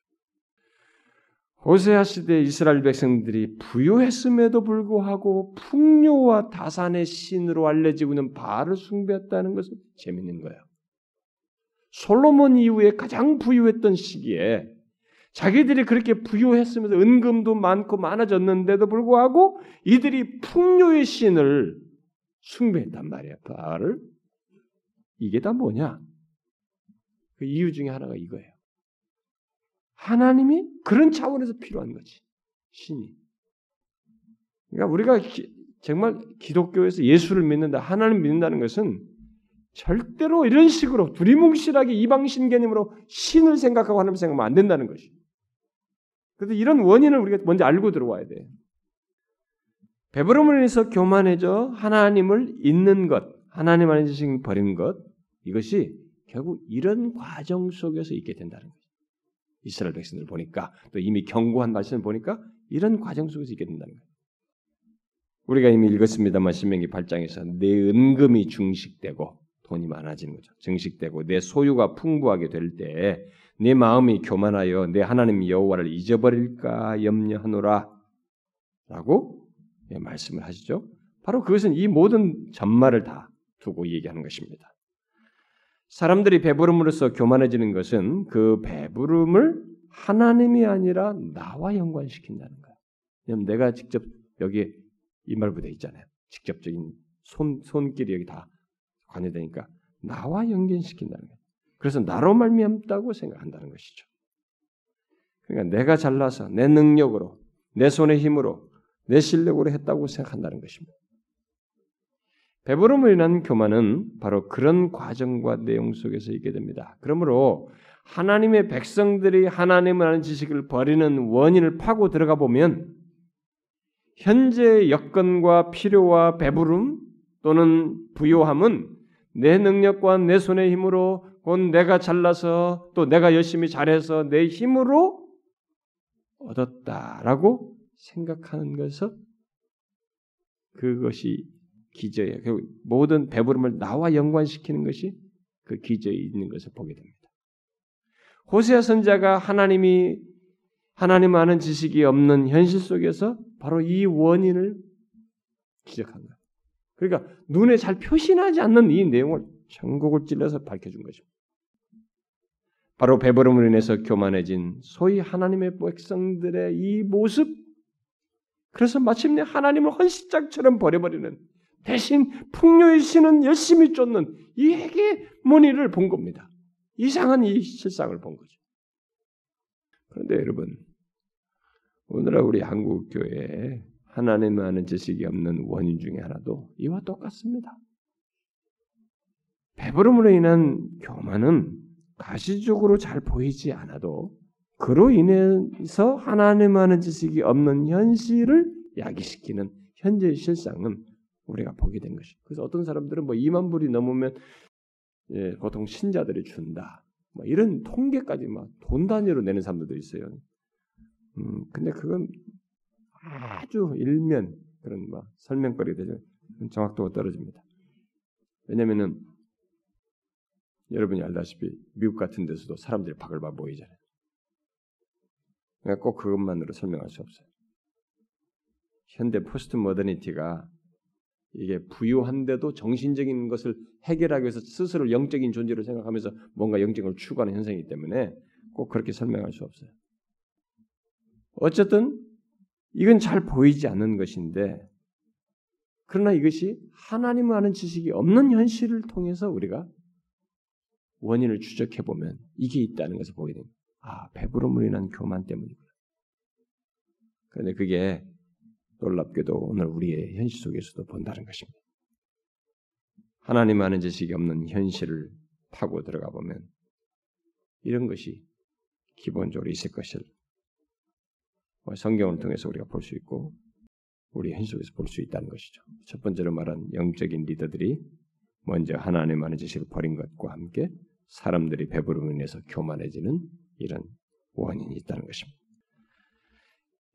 호세아 시대 이스라엘 백성들이 부유했음에도 불구하고 풍요와 다산의 신으로 알려지고 있는 바알을 숭배했다는 것은 재밌는 거예요. 솔로몬 이후에 가장 부유했던 시기에 자기들이 그렇게 부유했으면서 은금도 많고 많아졌는데도 불구하고 이들이 풍요의 신을 숭배했단 말이야. 바알을. 이게 다 뭐냐? 그 이유 중에 하나가 이거예요. 하나님이 그런 차원에서 필요한 거지. 신이. 그러니까 우리가 기, 정말 기독교에서 예수를 믿는다, 하나님 믿는다는 것은 절대로 이런 식으로 두리뭉실하게 이방신 개념으로 신을 생각하고 하나님 생각하면 안 된다는 것이. 그래서 이런 원인을 우리가 먼저 알고 들어와야 돼. 배부름을 인해서 교만해져 하나님을 잊는 것, 하나님 안에 지식 버린 것, 이것이 결국 이런 과정 속에서 있게 된다는 거예요. 이스라엘 백성들 보니까 또 이미 경고한 말씀을 보니까 이런 과정 속에서 있게 된다는 거예요. 우리가 이미 읽었습니다만 신명기 8장에서 내 은금이 중식되고 돈이 많아지는 거죠. 증식되고 내 소유가 풍부하게 될 때 내 마음이 교만하여 내 하나님 여호와를 잊어버릴까 염려하노라 라고 예, 말씀을 하시죠. 바로 그것은 이 모든 전말을 다 두고 얘기하는 것입니다. 사람들이 배부름으로써 교만해지는 것은 그 배부름을 하나님이 아니라 나와 연관시킨다는. 왜냐면 내가 직접 여기에 이 말부터 있잖아요. 직접적인 손, 손길이 여기 다 관여되니까 나와 연결시킨다는 거예요. 그래서 나로 말미암다고 생각한다는 것이죠. 그러니까 내가 잘나서 내 능력으로 내 손의 힘으로 내 실력으로 했다고 생각한다는 것입니다. 배부름을 인한 교만은 바로 그런 과정과 내용 속에서 있게 됩니다. 그러므로 하나님의 백성들이 하나님을 아는 지식을 버리는 원인을 파고 들어가 보면 현재 여건과 필요와 배부름 또는 부요함은 내 능력과 내 손의 힘으로 곧 내가 잘나서 또 내가 열심히 잘해서 내 힘으로 얻었다라고 생각하는 것은 그것이 기저에 그 모든 배부름을 나와 연관시키는 것이 그 기저에 있는 것을 보게 됩니다. 호세아 선자가 하나님이 하나님 아는 지식이 없는 현실 속에서 바로 이 원인을 지적한 거예요. 그러니까 눈에 잘 표시나지 않는 이 내용을 전곡을 찔러서 밝혀준 것입니다. 바로 배부름으로 인해서 교만해진 소위 하나님의 백성들의 이 모습, 그래서 마침내 하나님을 헌신장처럼 버려버리는 대신 풍요의 신은 열심히 쫓는 이 헤게모니를 본 겁니다. 이상한 이 실상을 본 거죠. 그런데 여러분, 오늘날 우리 한국 교회에 하나님 아는 지식이 없는 원인 중에 하나도 이와 똑같습니다. 배부름으로 인한 교만은 가시적으로 잘 보이지 않아도 그로 인해서 하나님 아는 지식이 없는 현실을 야기시키는 현재의 실상은 우리가 보게 된 것이. 그래서 어떤 사람들은 뭐 2만 불이 넘으면 예, 보통 신자들이 준다. 뭐 이런 통계까지 막 돈 단위로 내는 사람들도 있어요. 음, 근데 그건 아주 일면 그런 막 설명거리 되죠. 정확도가 떨어집니다. 왜냐면은 여러분이 알다시피 미국 같은 데서도 사람들이 바글바 보이잖아요. 꼭 그것만으로 설명할 수 없어요. 현대 포스트 모더니티가 이게 부유한데도 정신적인 것을 해결하기 위해서 스스로 영적인 존재로 생각하면서 뭔가 영적을 추구하는 현상이기 때문에 꼭 그렇게 설명할 수 없어요. 어쨌든 이건 잘 보이지 않는 것인데 그러나 이것이 하나님을 아는 지식이 없는 현실을 통해서 우리가 원인을 추적해 보면 이게 있다는 것을 보게 됩니다. 아 배부름으로 인한 교만 때문이구나. 그런데 그게 놀랍게도 오늘 우리의 현실 속에서도 본다는 것입니다. 하나님 아는 지식이 없는 현실을 파고 들어가 보면 이런 것이 기본적으로 있을 것을 뭐 성경을 통해서 우리가 볼 수 있고 우리 현실 속에서 볼 수 있다는 것이죠. 첫 번째로 말한 영적인 리더들이 먼저 하나님 아는 지식을 버린 것과 함께 사람들이 배부름을 인해서 교만해지는 이런 원인이 있다는 것입니다.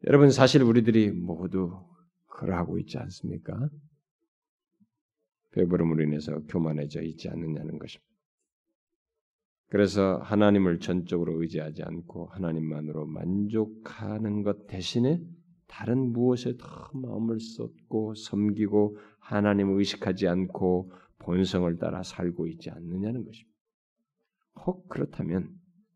여러분 사실 우리들이 모두 그러하고 있지 않습니까? 배부름으로 인해서 교만해져 있지 않느냐는 것입니다. 그래서 하나님을 전적으로 의지하지 않고 하나님만으로 만족하는 것 대신에 다른 무엇에 더 마음을 쏟고 섬기고 하나님을 의식하지 않고 본성을 따라 살고 있지 않느냐는 것입니다. 혹 그렇다면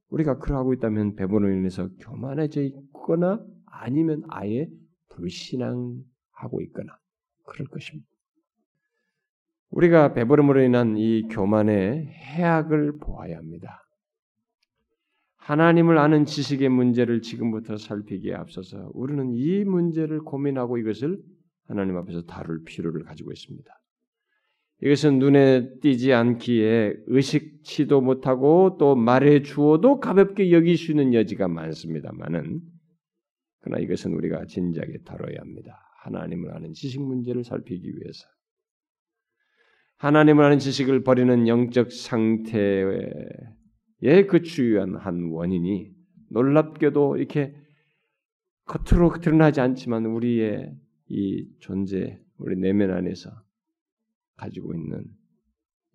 우리가 그러하고 있다면 배부름으로 인해서 교만해져 있거나 아니면 아예 불신앙하고 있거나 그럴 것입니다. 우리가 배부름으로 인한 이 교만의 해악을 보아야 합니다. 하나님을 아는 지식의 문제를 지금부터 살피기에 앞서서 우리는 이 문제를 고민하고 이것을 하나님 앞에서 다룰 필요를 가지고 있습니다. 이것은 눈에 띄지 않기에 의식치도 못하고 또 말해 주어도 가볍게 여길 수 있는 여지가 많습니다만은 그러나 이것은 우리가 진지하게 다뤄야 합니다. 하나님을 아는 지식 문제를 살피기 위해서 하나님을 아는 지식을 버리는 영적 상태의 그 주요한 한 원인이 놀랍게도 이렇게 겉으로 드러나지 않지만 우리의 이 존재, 우리 내면 안에서 가지고 있는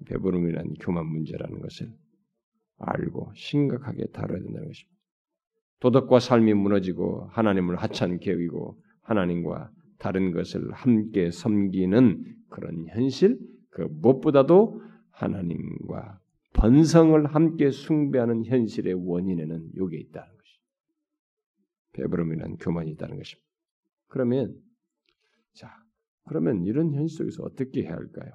배부름이라는 교만 문제라는 것을 알고 심각하게 다뤄야 된다는 것입니다. 도덕과 삶이 무너지고 하나님을 하찮게 여기고 하나님과 다른 것을 함께 섬기는 그런 현실, 그 무엇보다도 하나님과 번성을 함께 숭배하는 현실의 원인에는 요게 있다는 것이 배부름이란 교만이 있다는 것입니다. 그러면 자 그러면 이런 현실 속에서 어떻게 해야 할까요?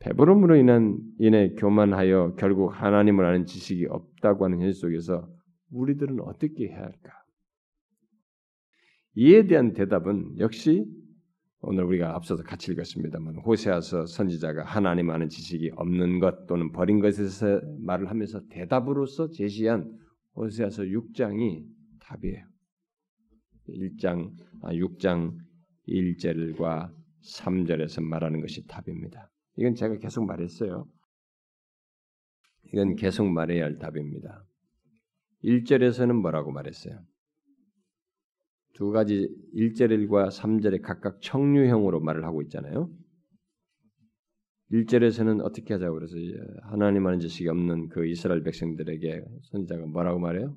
배부름으로 인한 인해 교만하여 결국 하나님을 아는 지식이 없다고 하는 현실 속에서 우리들은 어떻게 해야 할까? 이에 대한 대답은 역시 오늘 우리가 앞서서 같이 읽었습니다만 호세아서 선지자가 하나님 아는 지식이 없는 것 또는 버린 것에서 말을 하면서 대답으로서 제시한 호세아서 6장이 답이에요. 1장 아 6장 1절과 3절에서 말하는 것이 답입니다. 이건 제가 계속 말했어요. 이건 계속 말해야 할 답입니다. 1절에서는 뭐라고 말했어요? 두 가지 1절과 3절에 각각 청류형으로 말을 하고 있잖아요. 1절에서는 어떻게 하자고 그래서 하나님 하는 지식이 없는 그 이스라엘 백성들에게 선지자가 뭐라고 말해요?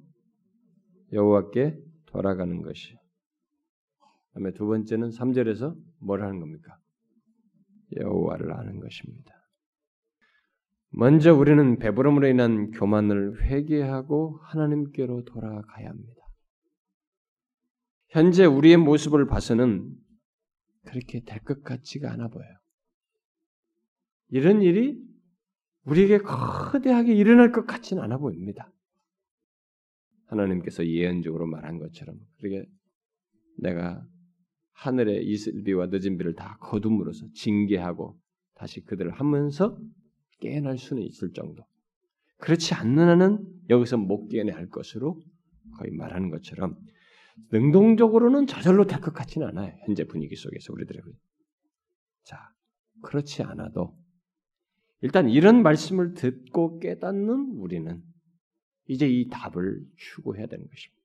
여호와께 돌아가는 것이. 그다음에 두 번째는 3절에서 뭘 하는 겁니까? 여호와를 아는 것입니다. 먼저 우리는 배부름으로 인한 교만을 회개하고 하나님께로 돌아가야 합니다. 현재 우리의 모습을 봐서는 그렇게 될 것 같지가 않아 보여요. 이런 일이 우리에게 거대하게 일어날 것 같지는 않아 보입니다. 하나님께서 예언적으로 말한 것처럼 그렇게 내가 하늘의 이슬비와 늦은 비를 다 거둠으로써 징계하고 다시 그들을 하면서 깨어날 수는 있을 정도. 그렇지 않는 한은 여기서 못 깨어날 것으로 거의 말하는 것처럼 능동적으로는 저절로 될 것 같지는 않아요. 현재 분위기 속에서 우리들의 자 그렇지 않아도 일단 이런 말씀을 듣고 깨닫는 우리는 이제 이 답을 추구해야 되는 것입니다.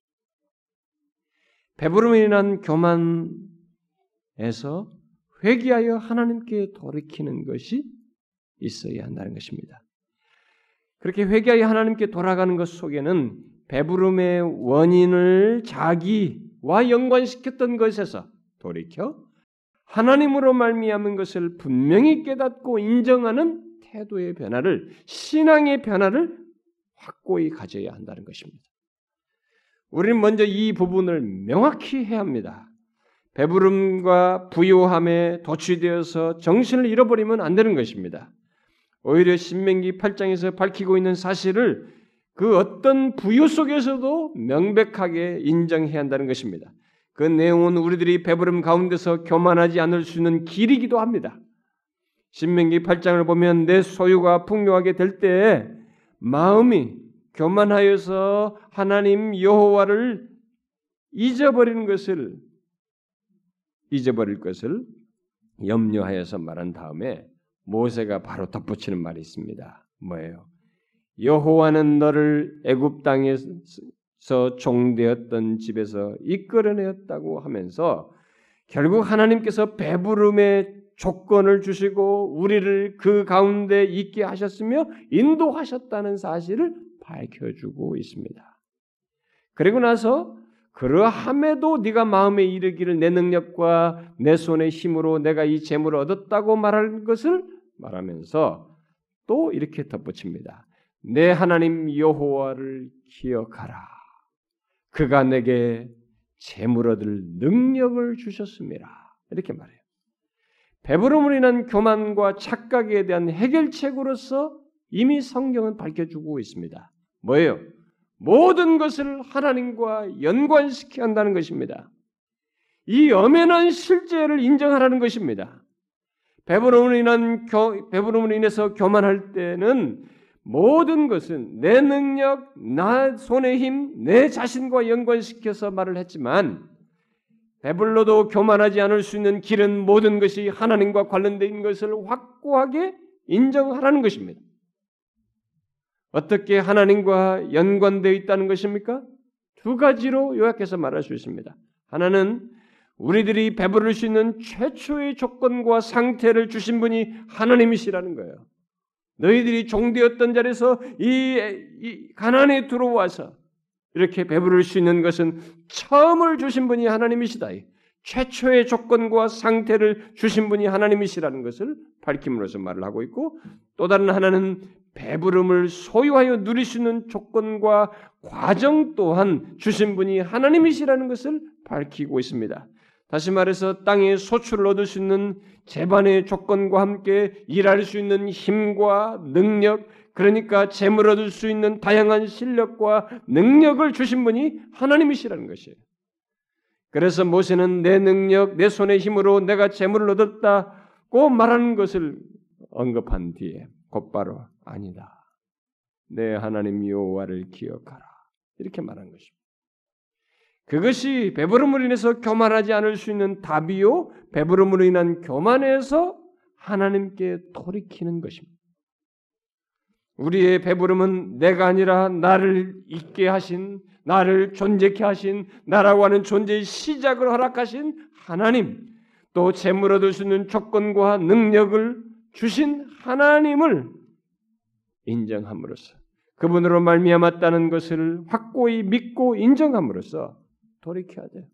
배부름에 인한 교만 에서 회개하여 하나님께 돌이키는 것이 있어야 한다는 것입니다. 그렇게 회개하여 하나님께 돌아가는 것 속에는 배부름의 원인을 자기와 연관시켰던 것에서 돌이켜 하나님으로 말미암은 것을 분명히 깨닫고 인정하는 태도의 변화를 신앙의 변화를 확고히 가져야 한다는 것입니다. 우리는 먼저 이 부분을 명확히 해야 합니다. 배부름과 부요함에 도취되어서 정신을 잃어버리면 안 되는 것입니다. 오히려 신명기 8장에서 밝히고 있는 사실을 그 어떤 부유 속에서도 명백하게 인정해야 한다는 것입니다. 그 내용은 우리들이 배부름 가운데서 교만하지 않을 수 있는 길이기도 합니다. 신명기 8장을 보면 내 소유가 풍요하게 될때 마음이 교만하여서 하나님 여호와를 잊어버리는 것을 잊어버릴 것을 염려하여서 말한 다음에 모세가 바로 덧붙이는 말이 있습니다. 뭐예요? 여호와는 너를 애굽 땅에서 종되었던 집에서 이끌어내었다고 하면서 결국 하나님께서 배부름의 조건을 주시고 우리를 그 가운데 있게 하셨으며 인도하셨다는 사실을 밝혀주고 있습니다. 그리고 나서 그러함에도 네가 마음에 이르기를 내 능력과 내 손의 힘으로 내가 이 재물을 얻었다고 말할 것을 말하면서 또 이렇게 덧붙입니다. 내 하나님 여호와를 기억하라. 그가 내게 재물 얻을 능력을 주셨습니다. 이렇게 말해요. 배부름으로 인한 교만과 착각에 대한 해결책으로서 이미 성경은 밝혀주고 있습니다. 뭐예요? 모든 것을 하나님과 연관시켜야 한다는 것입니다. 이 엄연한 실제를 인정하라는 것입니다. 배부름으로 인한 교, 배부름으로 인해서 교만할 때는 모든 것은 내 능력, 나 손의 힘, 내 자신과 연관시켜서 말을 했지만 배불러도 교만하지 않을 수 있는 길은 모든 것이 하나님과 관련된 것을 확고하게 인정하라는 것입니다. 어떻게 하나님과 연관되어 있다는 것입니까? 두 가지로 요약해서 말할 수 있습니다. 하나는 우리들이 배부를 수 있는 최초의 조건과 상태를 주신 분이 하나님이시라는 거예요. 너희들이 종되었던 자리에서 이, 이 가난에 들어와서 이렇게 배부를 수 있는 것은 처음을 주신 분이 하나님이시다. 최초의 조건과 상태를 주신 분이 하나님이시라는 것을 밝힘으로써 말을 하고 있고 또 다른 하나는 배부름을 소유하여 누릴 수 있는 조건과 과정 또한 주신 분이 하나님이시라는 것을 밝히고 있습니다. 다시 말해서 땅에 소출을 얻을 수 있는 재반의 조건과 함께 일할 수 있는 힘과 능력, 그러니까 재물 얻을 수 있는 다양한 실력과 능력을 주신 분이 하나님이시라는 것이에요. 그래서 모세는 내 능력, 내 손의 힘으로 내가 재물을 얻었다고 말하는 것을 언급한 뒤에 곧바로 아니다. 내 하나님 여호와를 기억하라. 이렇게 말한 것입니다. 그것이 배부름으로 인해서 교만하지 않을 수 있는 답이요. 배부름으로 인한 교만에서 하나님께 돌이키는 것입니다. 우리의 배부름은 내가 아니라 나를 있게 하신, 나를 존재케 하신, 나라고 하는 존재의 시작을 허락하신 하나님, 또 재물 얻을 수 있는 조건과 능력을 주신 하나님을 인정함으로써 그분으로 말미암았다는 것을 확고히 믿고 인정함으로써 돌이켜야 돼요.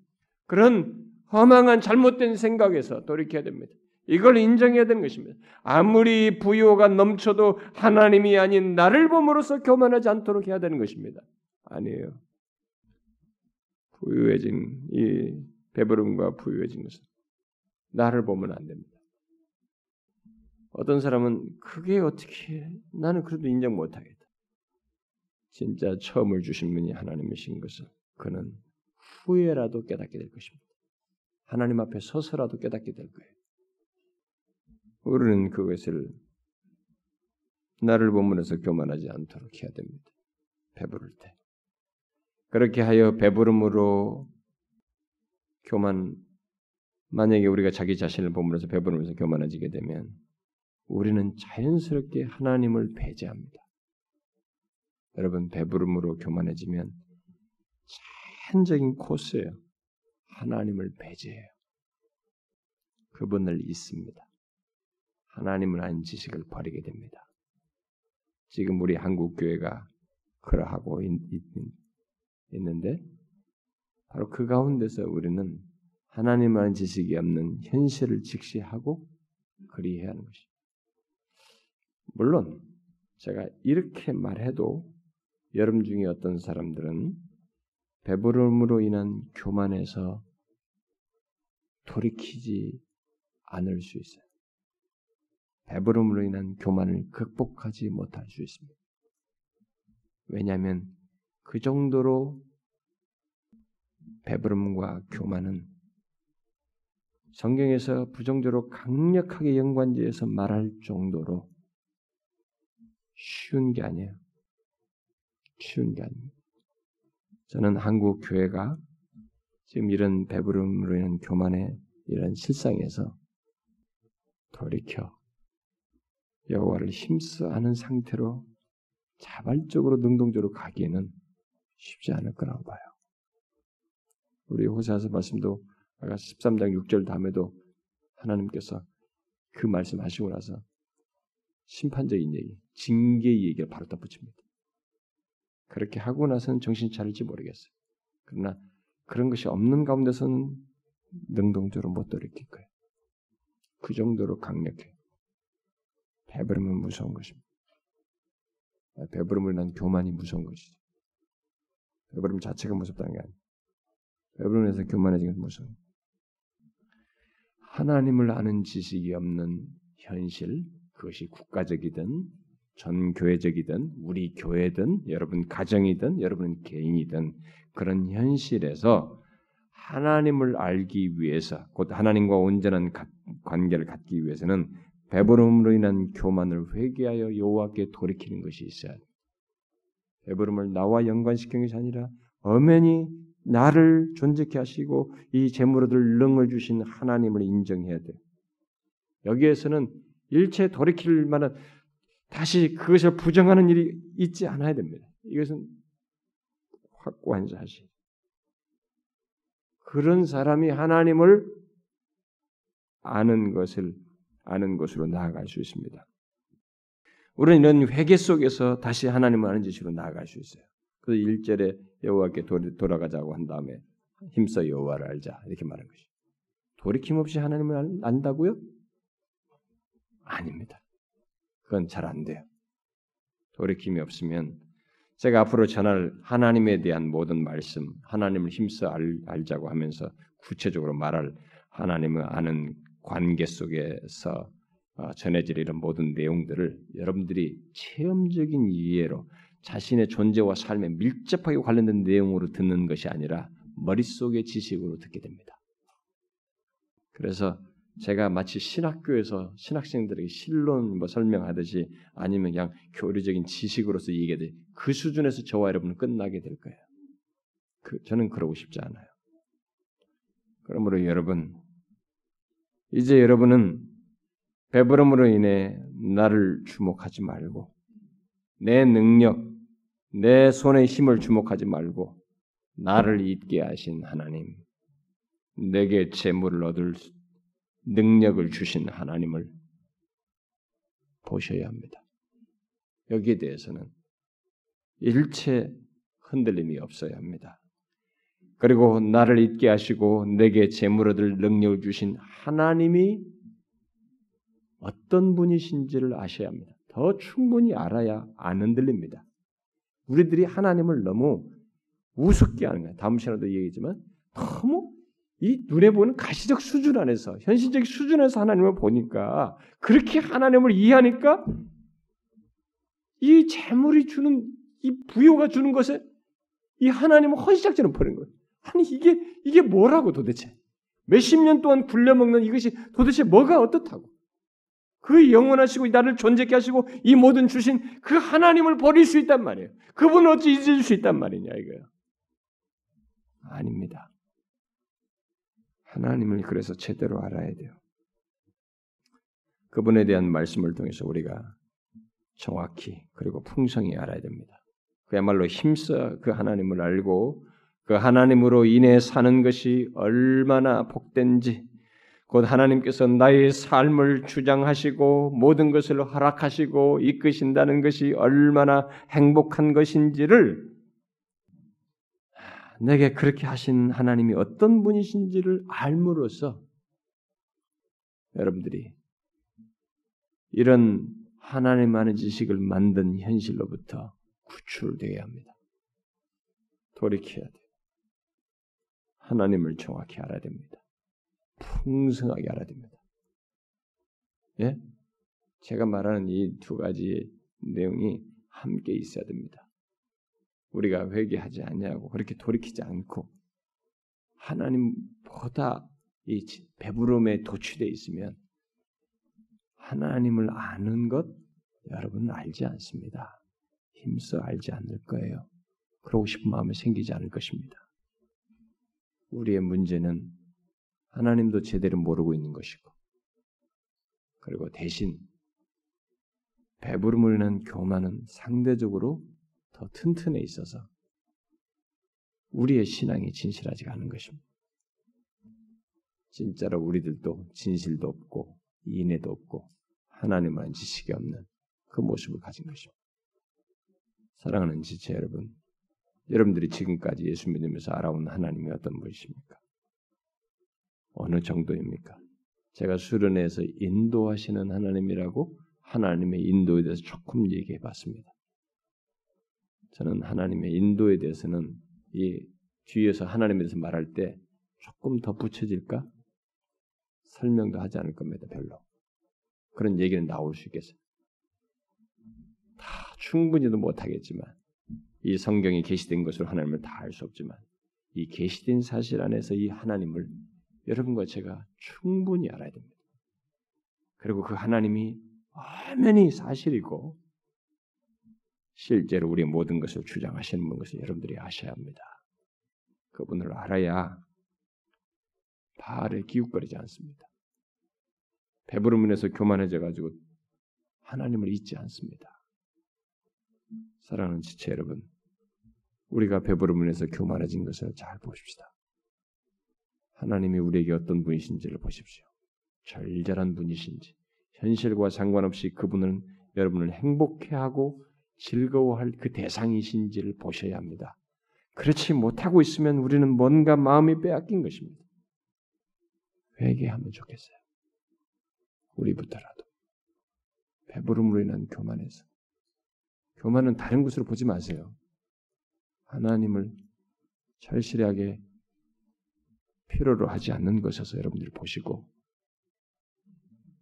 그런 허망한 잘못된 생각에서 돌이켜야 됩니다. 이걸 인정해야 되는 것입니다. 아무리 부요가 넘쳐도 하나님이 아닌 나를 봄으로써 교만하지 않도록 해야 되는 것입니다. 아니에요. 부유해진 이 배부름과 부유해진 것은 나를 보면 안 됩니다. 어떤 사람은 그게 어떻게 나는 그래도 인정 못하겠다. 진짜 처음을 주신 분이 하나님이신 것을 그는 후회라도 깨닫게 될 것입니다. 하나님 앞에 서서라도 깨닫게 될 거예요. 우리는 그것을 나를 보면서 교만하지 않도록 해야 됩니다. 배부를 때. 그렇게 하여 배부름으로 교만 만약에 우리가 자기 자신을 보면서 배부르면서 교만해지게 되면 우리는 자연스럽게 하나님을 배제합니다. 여러분 배부름으로 교만해지면 자연적인 코스예요. 하나님을 배제해요. 그분을 잊습니다. 하나님을 아닌 지식을 버리게 됩니다. 지금 우리 한국 교회가 그러하고 있, 있는데 바로 그 가운데서 우리는 하나님 아닌 지식이 없는 현실을 직시하고 그리해야 하는 것입니다. 물론 제가 이렇게 말해도 여러분 중에 어떤 사람들은 배부름으로 인한 교만에서 돌이키지 않을 수 있어요. 배부름으로 인한 교만을 극복하지 못할 수 있습니다. 왜냐하면 그 정도로 배부름과 교만은 성경에서 부정적으로 강력하게 연관지어서 말할 정도로 쉬운 게 아니에요. 쉬운 게 아닙니다. 저는 한국 교회가 지금 이런 배부름으로 인한 교만의 이런 실상에서 돌이켜 여호와를 힘써 하는 상태로 자발적으로 능동적으로 가기에는 쉽지 않을 거라고 봐요. 우리 호세아서 말씀도 아까 13장 6절 다음에도 하나님께서 그 말씀하시고 나서 심판적인 얘기, 징계의 얘기를 바로 덧붙입니다. 그렇게 하고 나서는 정신 차릴지 모르겠어요. 그러나 그런 것이 없는 가운데서는 능동적으로 못 돌이킬 거예요. 그 정도로 강력해. 배부름은 무서운 것입니다. 배부름을 난 교만이 무서운 것이죠. 배부름 자체가 무섭다는 게 아니에요. 배부름에서 교만해지는 무서운 하나님을 아는 지식이 없는 현실, 그것이 국가적이든 전 교회적이든 우리 교회든 여러분 가정이든 여러분 개인이든 그런 현실에서 하나님을 알기 위해서 곧 하나님과 온전한 관계를 갖기 위해서는 배부름으로 인한 교만을 회개하여 여호와께 돌이키는 것이 있어야 돼. 배부름을 나와 연관시키는 것이 아니라 엄연히 나를 존재케 하시고 이 재물을 능을 주신 하나님을 인정해야 돼. 여기에서는 일체 돌이킬 만한 다시 그것을 부정하는 일이 있지 않아야 됩니다. 이것은 확고한 사실. 그런 사람이 하나님을 아는 것을 아는 것으로 나아갈 수 있습니다. 우리는 이런 회개 속에서 다시 하나님을 아는 지식으로 나아갈 수 있어요. 그 1절에 여호와께 돌아가자고 한 다음에 힘써 여호와를 알자 이렇게 말한 것이. 돌이킴 없이 하나님을 안다고요? 아닙니다. 그건 잘 안 돼요. 돌이킴이 없으면 제가 앞으로 전할 하나님에 대한 모든 말씀, 하나님을 힘써 알, 알자고 하면서 구체적으로 말할 하나님을 아는 관계 속에서 어, 전해질 이런 모든 내용들을 여러분들이 체험적인 이해로 자신의 존재와 삶에 밀접하게 관련된 내용으로 듣는 것이 아니라 머릿속의 지식으로 듣게 됩니다. 그래서 제가 마치 신학교에서 신학생들에게 실론 뭐 설명하듯이 아니면 그냥 교리적인 지식으로서 얘기하듯이 그 수준에서 저와 여러분은 끝나게 될 거예요. 그, 저는 그러고 싶지 않아요. 그러므로 여러분, 이제 여러분은 배부름으로 인해 나를 주목하지 말고 내 능력, 내 손의 힘을 주목하지 말고 나를 잊게 하신 하나님, 내게 재물을 얻을 능력을 주신 하나님을 보셔야 합니다. 여기에 대해서는 일체 흔들림이 없어야 합니다. 그리고 나를 잊게 하시고 내게 재물 얻을 능력을 주신 하나님이 어떤 분이신지를 아셔야 합니다. 더 충분히 알아야 안 흔들립니다. 우리들이 하나님을 너무 우습게 하는 거예요. 다음 시간에도 얘기했지만 너무 이 눈에 보는 가시적 수준 안에서 현실적 수준에서 하나님을 보니까 그렇게 하나님을 이해하니까 이 재물이 주는 이 부여가 주는 것에 이 하나님은 헌시작전을 버린 거예요. 아니 이게 이게 뭐라고 도대체 몇십 년 동안 굴려먹는 이것이 도대체 뭐가 어떻다고? 그 영원하시고 나를 존재케 하시고 이 모든 주신 그 하나님을 버릴 수 있단 말이에요. 그분을 어찌 잊을 수 있단 말이냐 이거예요. 아닙니다. 하나님을 그래서 제대로 알아야 돼요. 그분에 대한 말씀을 통해서 우리가 정확히 그리고 풍성히 알아야 됩니다. 그야말로 힘써 그 하나님을 알고 그 하나님으로 인해 사는 것이 얼마나 복된지 곧 하나님께서 나의 삶을 주장하시고 모든 것을 허락하시고 이끄신다는 것이 얼마나 행복한 것인지를 내게 그렇게 하신 하나님이 어떤 분이신지를 알므로써 여러분들이 이런 하나님만의 지식을 만든 현실로부터 구출되어야 합니다. 돌이켜야 돼요. 하나님을 정확히 알아야 됩니다. 풍성하게 알아야 됩니다. 예? 제가 말하는 이 두 가지 내용이 함께 있어야 됩니다. 우리가 회개하지 아니하고 그렇게 돌이키지 않고 하나님보다 이 배부름에 도취되어 있으면 하나님을 아는 것 여러분은 알지 않습니다. 힘써 알지 않을 거예요. 그러고 싶은 마음이 생기지 않을 것입니다. 우리의 문제는 하나님도 제대로 모르고 있는 것이고, 그리고 대신 배부름을 인한 교만은 상대적으로 더 튼튼해 있어서 우리의 신앙이 진실하지가 않은 것입니다. 진짜로 우리들도 진실도 없고 인애도 없고 하나님만 지식이 없는 그 모습을 가진 것입니다. 사랑하는 지체 여러분, 여러분들이 지금까지 예수 믿으면서 알아온 하나님이 어떤 분이십니까? 어느 정도입니까? 제가 수련회에서 인도하시는 하나님이라고 하나님의 인도에 대해서 조금 얘기해 봤습니다. 저는 하나님의 인도에 대해서는 이 뒤에서 하나님에 대해서 말할 때 조금 더 붙여질까? 설명도 하지 않을 겁니다, 별로. 그런 얘기는 나올 수 있겠어요. 다 충분히도 못하겠지만, 이 성경이 계시된 것으로 하나님을 다 알 수 없지만, 이 계시된 사실 안에서 이 하나님을 여러분과 제가 충분히 알아야 됩니다. 그리고 그 하나님이 엄연히 사실이고, 실제로 우리의 모든 것을 주장하시는 것을 여러분들이 아셔야 합니다. 그분을 알아야 바알에 기웃거리지 않습니다. 배부름에서 교만해져 가지고 하나님을 잊지 않습니다. 사랑하는 지체 여러분, 우리가 배부름에서 교만해진 것을 잘 보십시다. 하나님이 우리에게 어떤 분이신지를 보십시오. 절절한 분이신지, 현실과 상관없이 그분은 여러분을 행복해하고 즐거워할 그 대상이신지를 보셔야 합니다. 그렇지 못하고 있으면 우리는 뭔가 마음이 빼앗긴 것입니다. 회개하면 좋겠어요. 우리부터라도. 배부름으로 인한 교만에서. 교만은 다른 것으로 보지 마세요. 하나님을 절실하게 필요로 하지 않는 것에서 여러분들이 보시고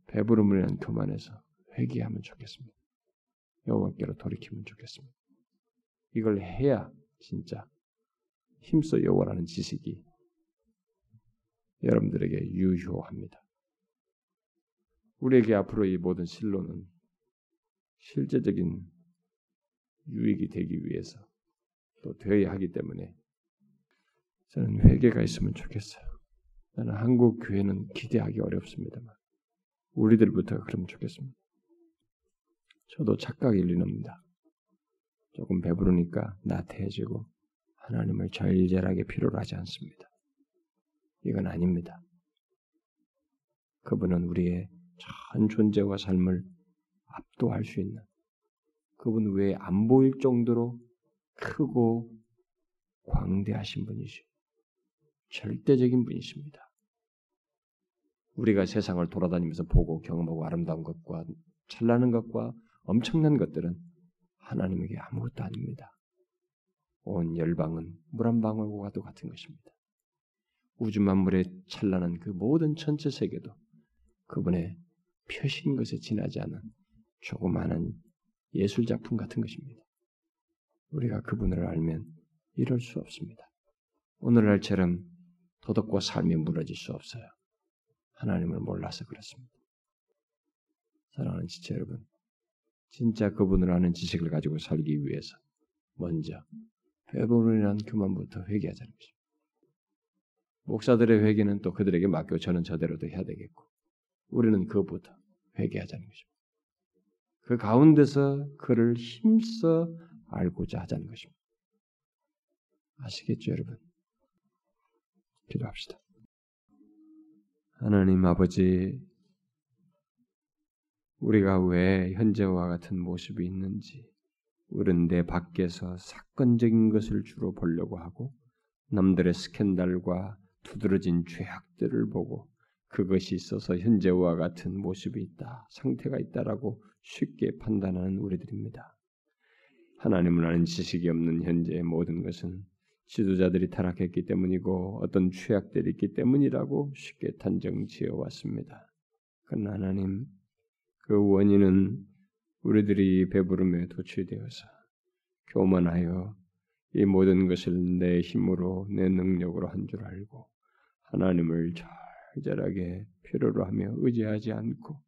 배부름을 인한 교만에서 회개하면 좋겠습니다. 여호와께로 돌이키면 좋겠습니다. 이걸 해야 진짜 힘써 여호와라는 지식이 여러분들에게 유효합니다. 우리에게 앞으로 이 모든 실로는 실제적인 유익이 되기 위해서 또 되어야 하기 때문에 저는 회개가 있으면 좋겠어요. 나는 한국 교회는 기대하기 어렵습니다만 우리들부터 그러면 좋겠습니다. 저도 착각 일 리는 없니다 조금 배부르니까 나태해지고 하나님을 절절하게 필요로 하지 않습니다. 이건 아닙니다. 그분은 우리의 전 존재와 삶을 압도할 수 있는 그분 외에 안 보일 정도로 크고 광대하신 분이시 절대적인 분이십니다. 우리가 세상을 돌아다니면서 보고 경험하고 아름다운 것과 찬란한 것과 엄청난 것들은 하나님에게 아무것도 아닙니다. 온 열방은 물 한 방울과도 같은 것입니다. 우주 만물의 찬란한 그 모든 전체 세계도 그분의 표신 것에 지나지 않은 조그마한 예술 작품 같은 것입니다. 우리가 그분을 알면 이럴 수 없습니다. 오늘날처럼 도덕과 삶이 무너질 수 없어요. 하나님을 몰라서 그렇습니다. 사랑하는 지체 여러분, 진짜 그분을 아는 지식을 가지고 살기 위해서 먼저 배부른이란 교만부터 회개하자는 것입니다. 목사들의 회개는 또 그들에게 맡겨 저는 저대로도 해야 되겠고 우리는 그것부터 회개하자는 것입니다. 그 가운데서 그를 힘써 알고자 하자는 것입니다. 아시겠죠, 여러분? 기도합시다. 하나님 아버지, 우리가 왜 현재와 같은 모습이 있는지, 우리는 내 밖에서 사건적인 것을 주로 보려고 하고, 남들의 스캔들과 두드러진 죄악들을 보고 그것이 있어서 현재와 같은 모습이 있다, 상태가 있다라고 쉽게 판단하는 우리들입니다. 하나님을 아는 지식이 없는 현재의 모든 것은 지도자들이 타락했기 때문이고 어떤 죄악들이 있기 때문이라고 쉽게 단정 지어 왔습니다. 그러나 하나님, 그 원인은 우리들이 배부름에 도취되어서 교만하여 이 모든 것을 내 힘으로 내 능력으로 한 줄 알고 하나님을 절절하게 필요로 하며 의지하지 않고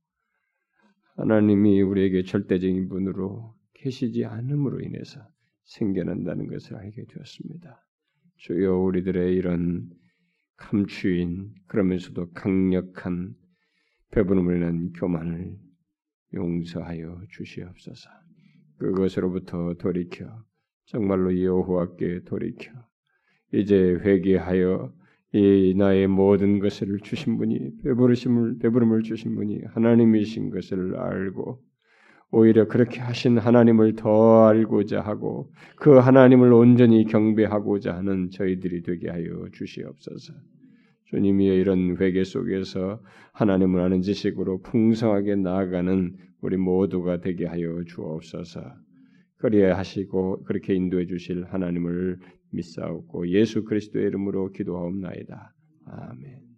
하나님이 우리에게 절대적인 분으로 계시지 않음으로 인해서 생겨난다는 것을 알게 되었습니다. 주여 우리들의 이런 감추인 그러면서도 강력한 배부름을 인한 교만을 용서하여 주시옵소서. 그것으로부터 돌이켜 정말로 여호와께 돌이켜 이제 회개하여 이 나의 모든 것을 주신 분이 배부르심을 배부름을 주신 분이 하나님이신 것을 알고 오히려 그렇게 하신 하나님을 더 알고자 하고 그 하나님을 온전히 경배하고자 하는 저희들이 되게 하여 주시옵소서. 주님이 이런 회개 속에서 하나님을 아는 지식으로 풍성하게 나아가는 우리 모두가 되게 하여 주옵소서. 그리하 하시고 그렇게 인도해 주실 하나님을 믿사옵고 예수 그리스도의 이름으로 기도하옵나이다. 아멘.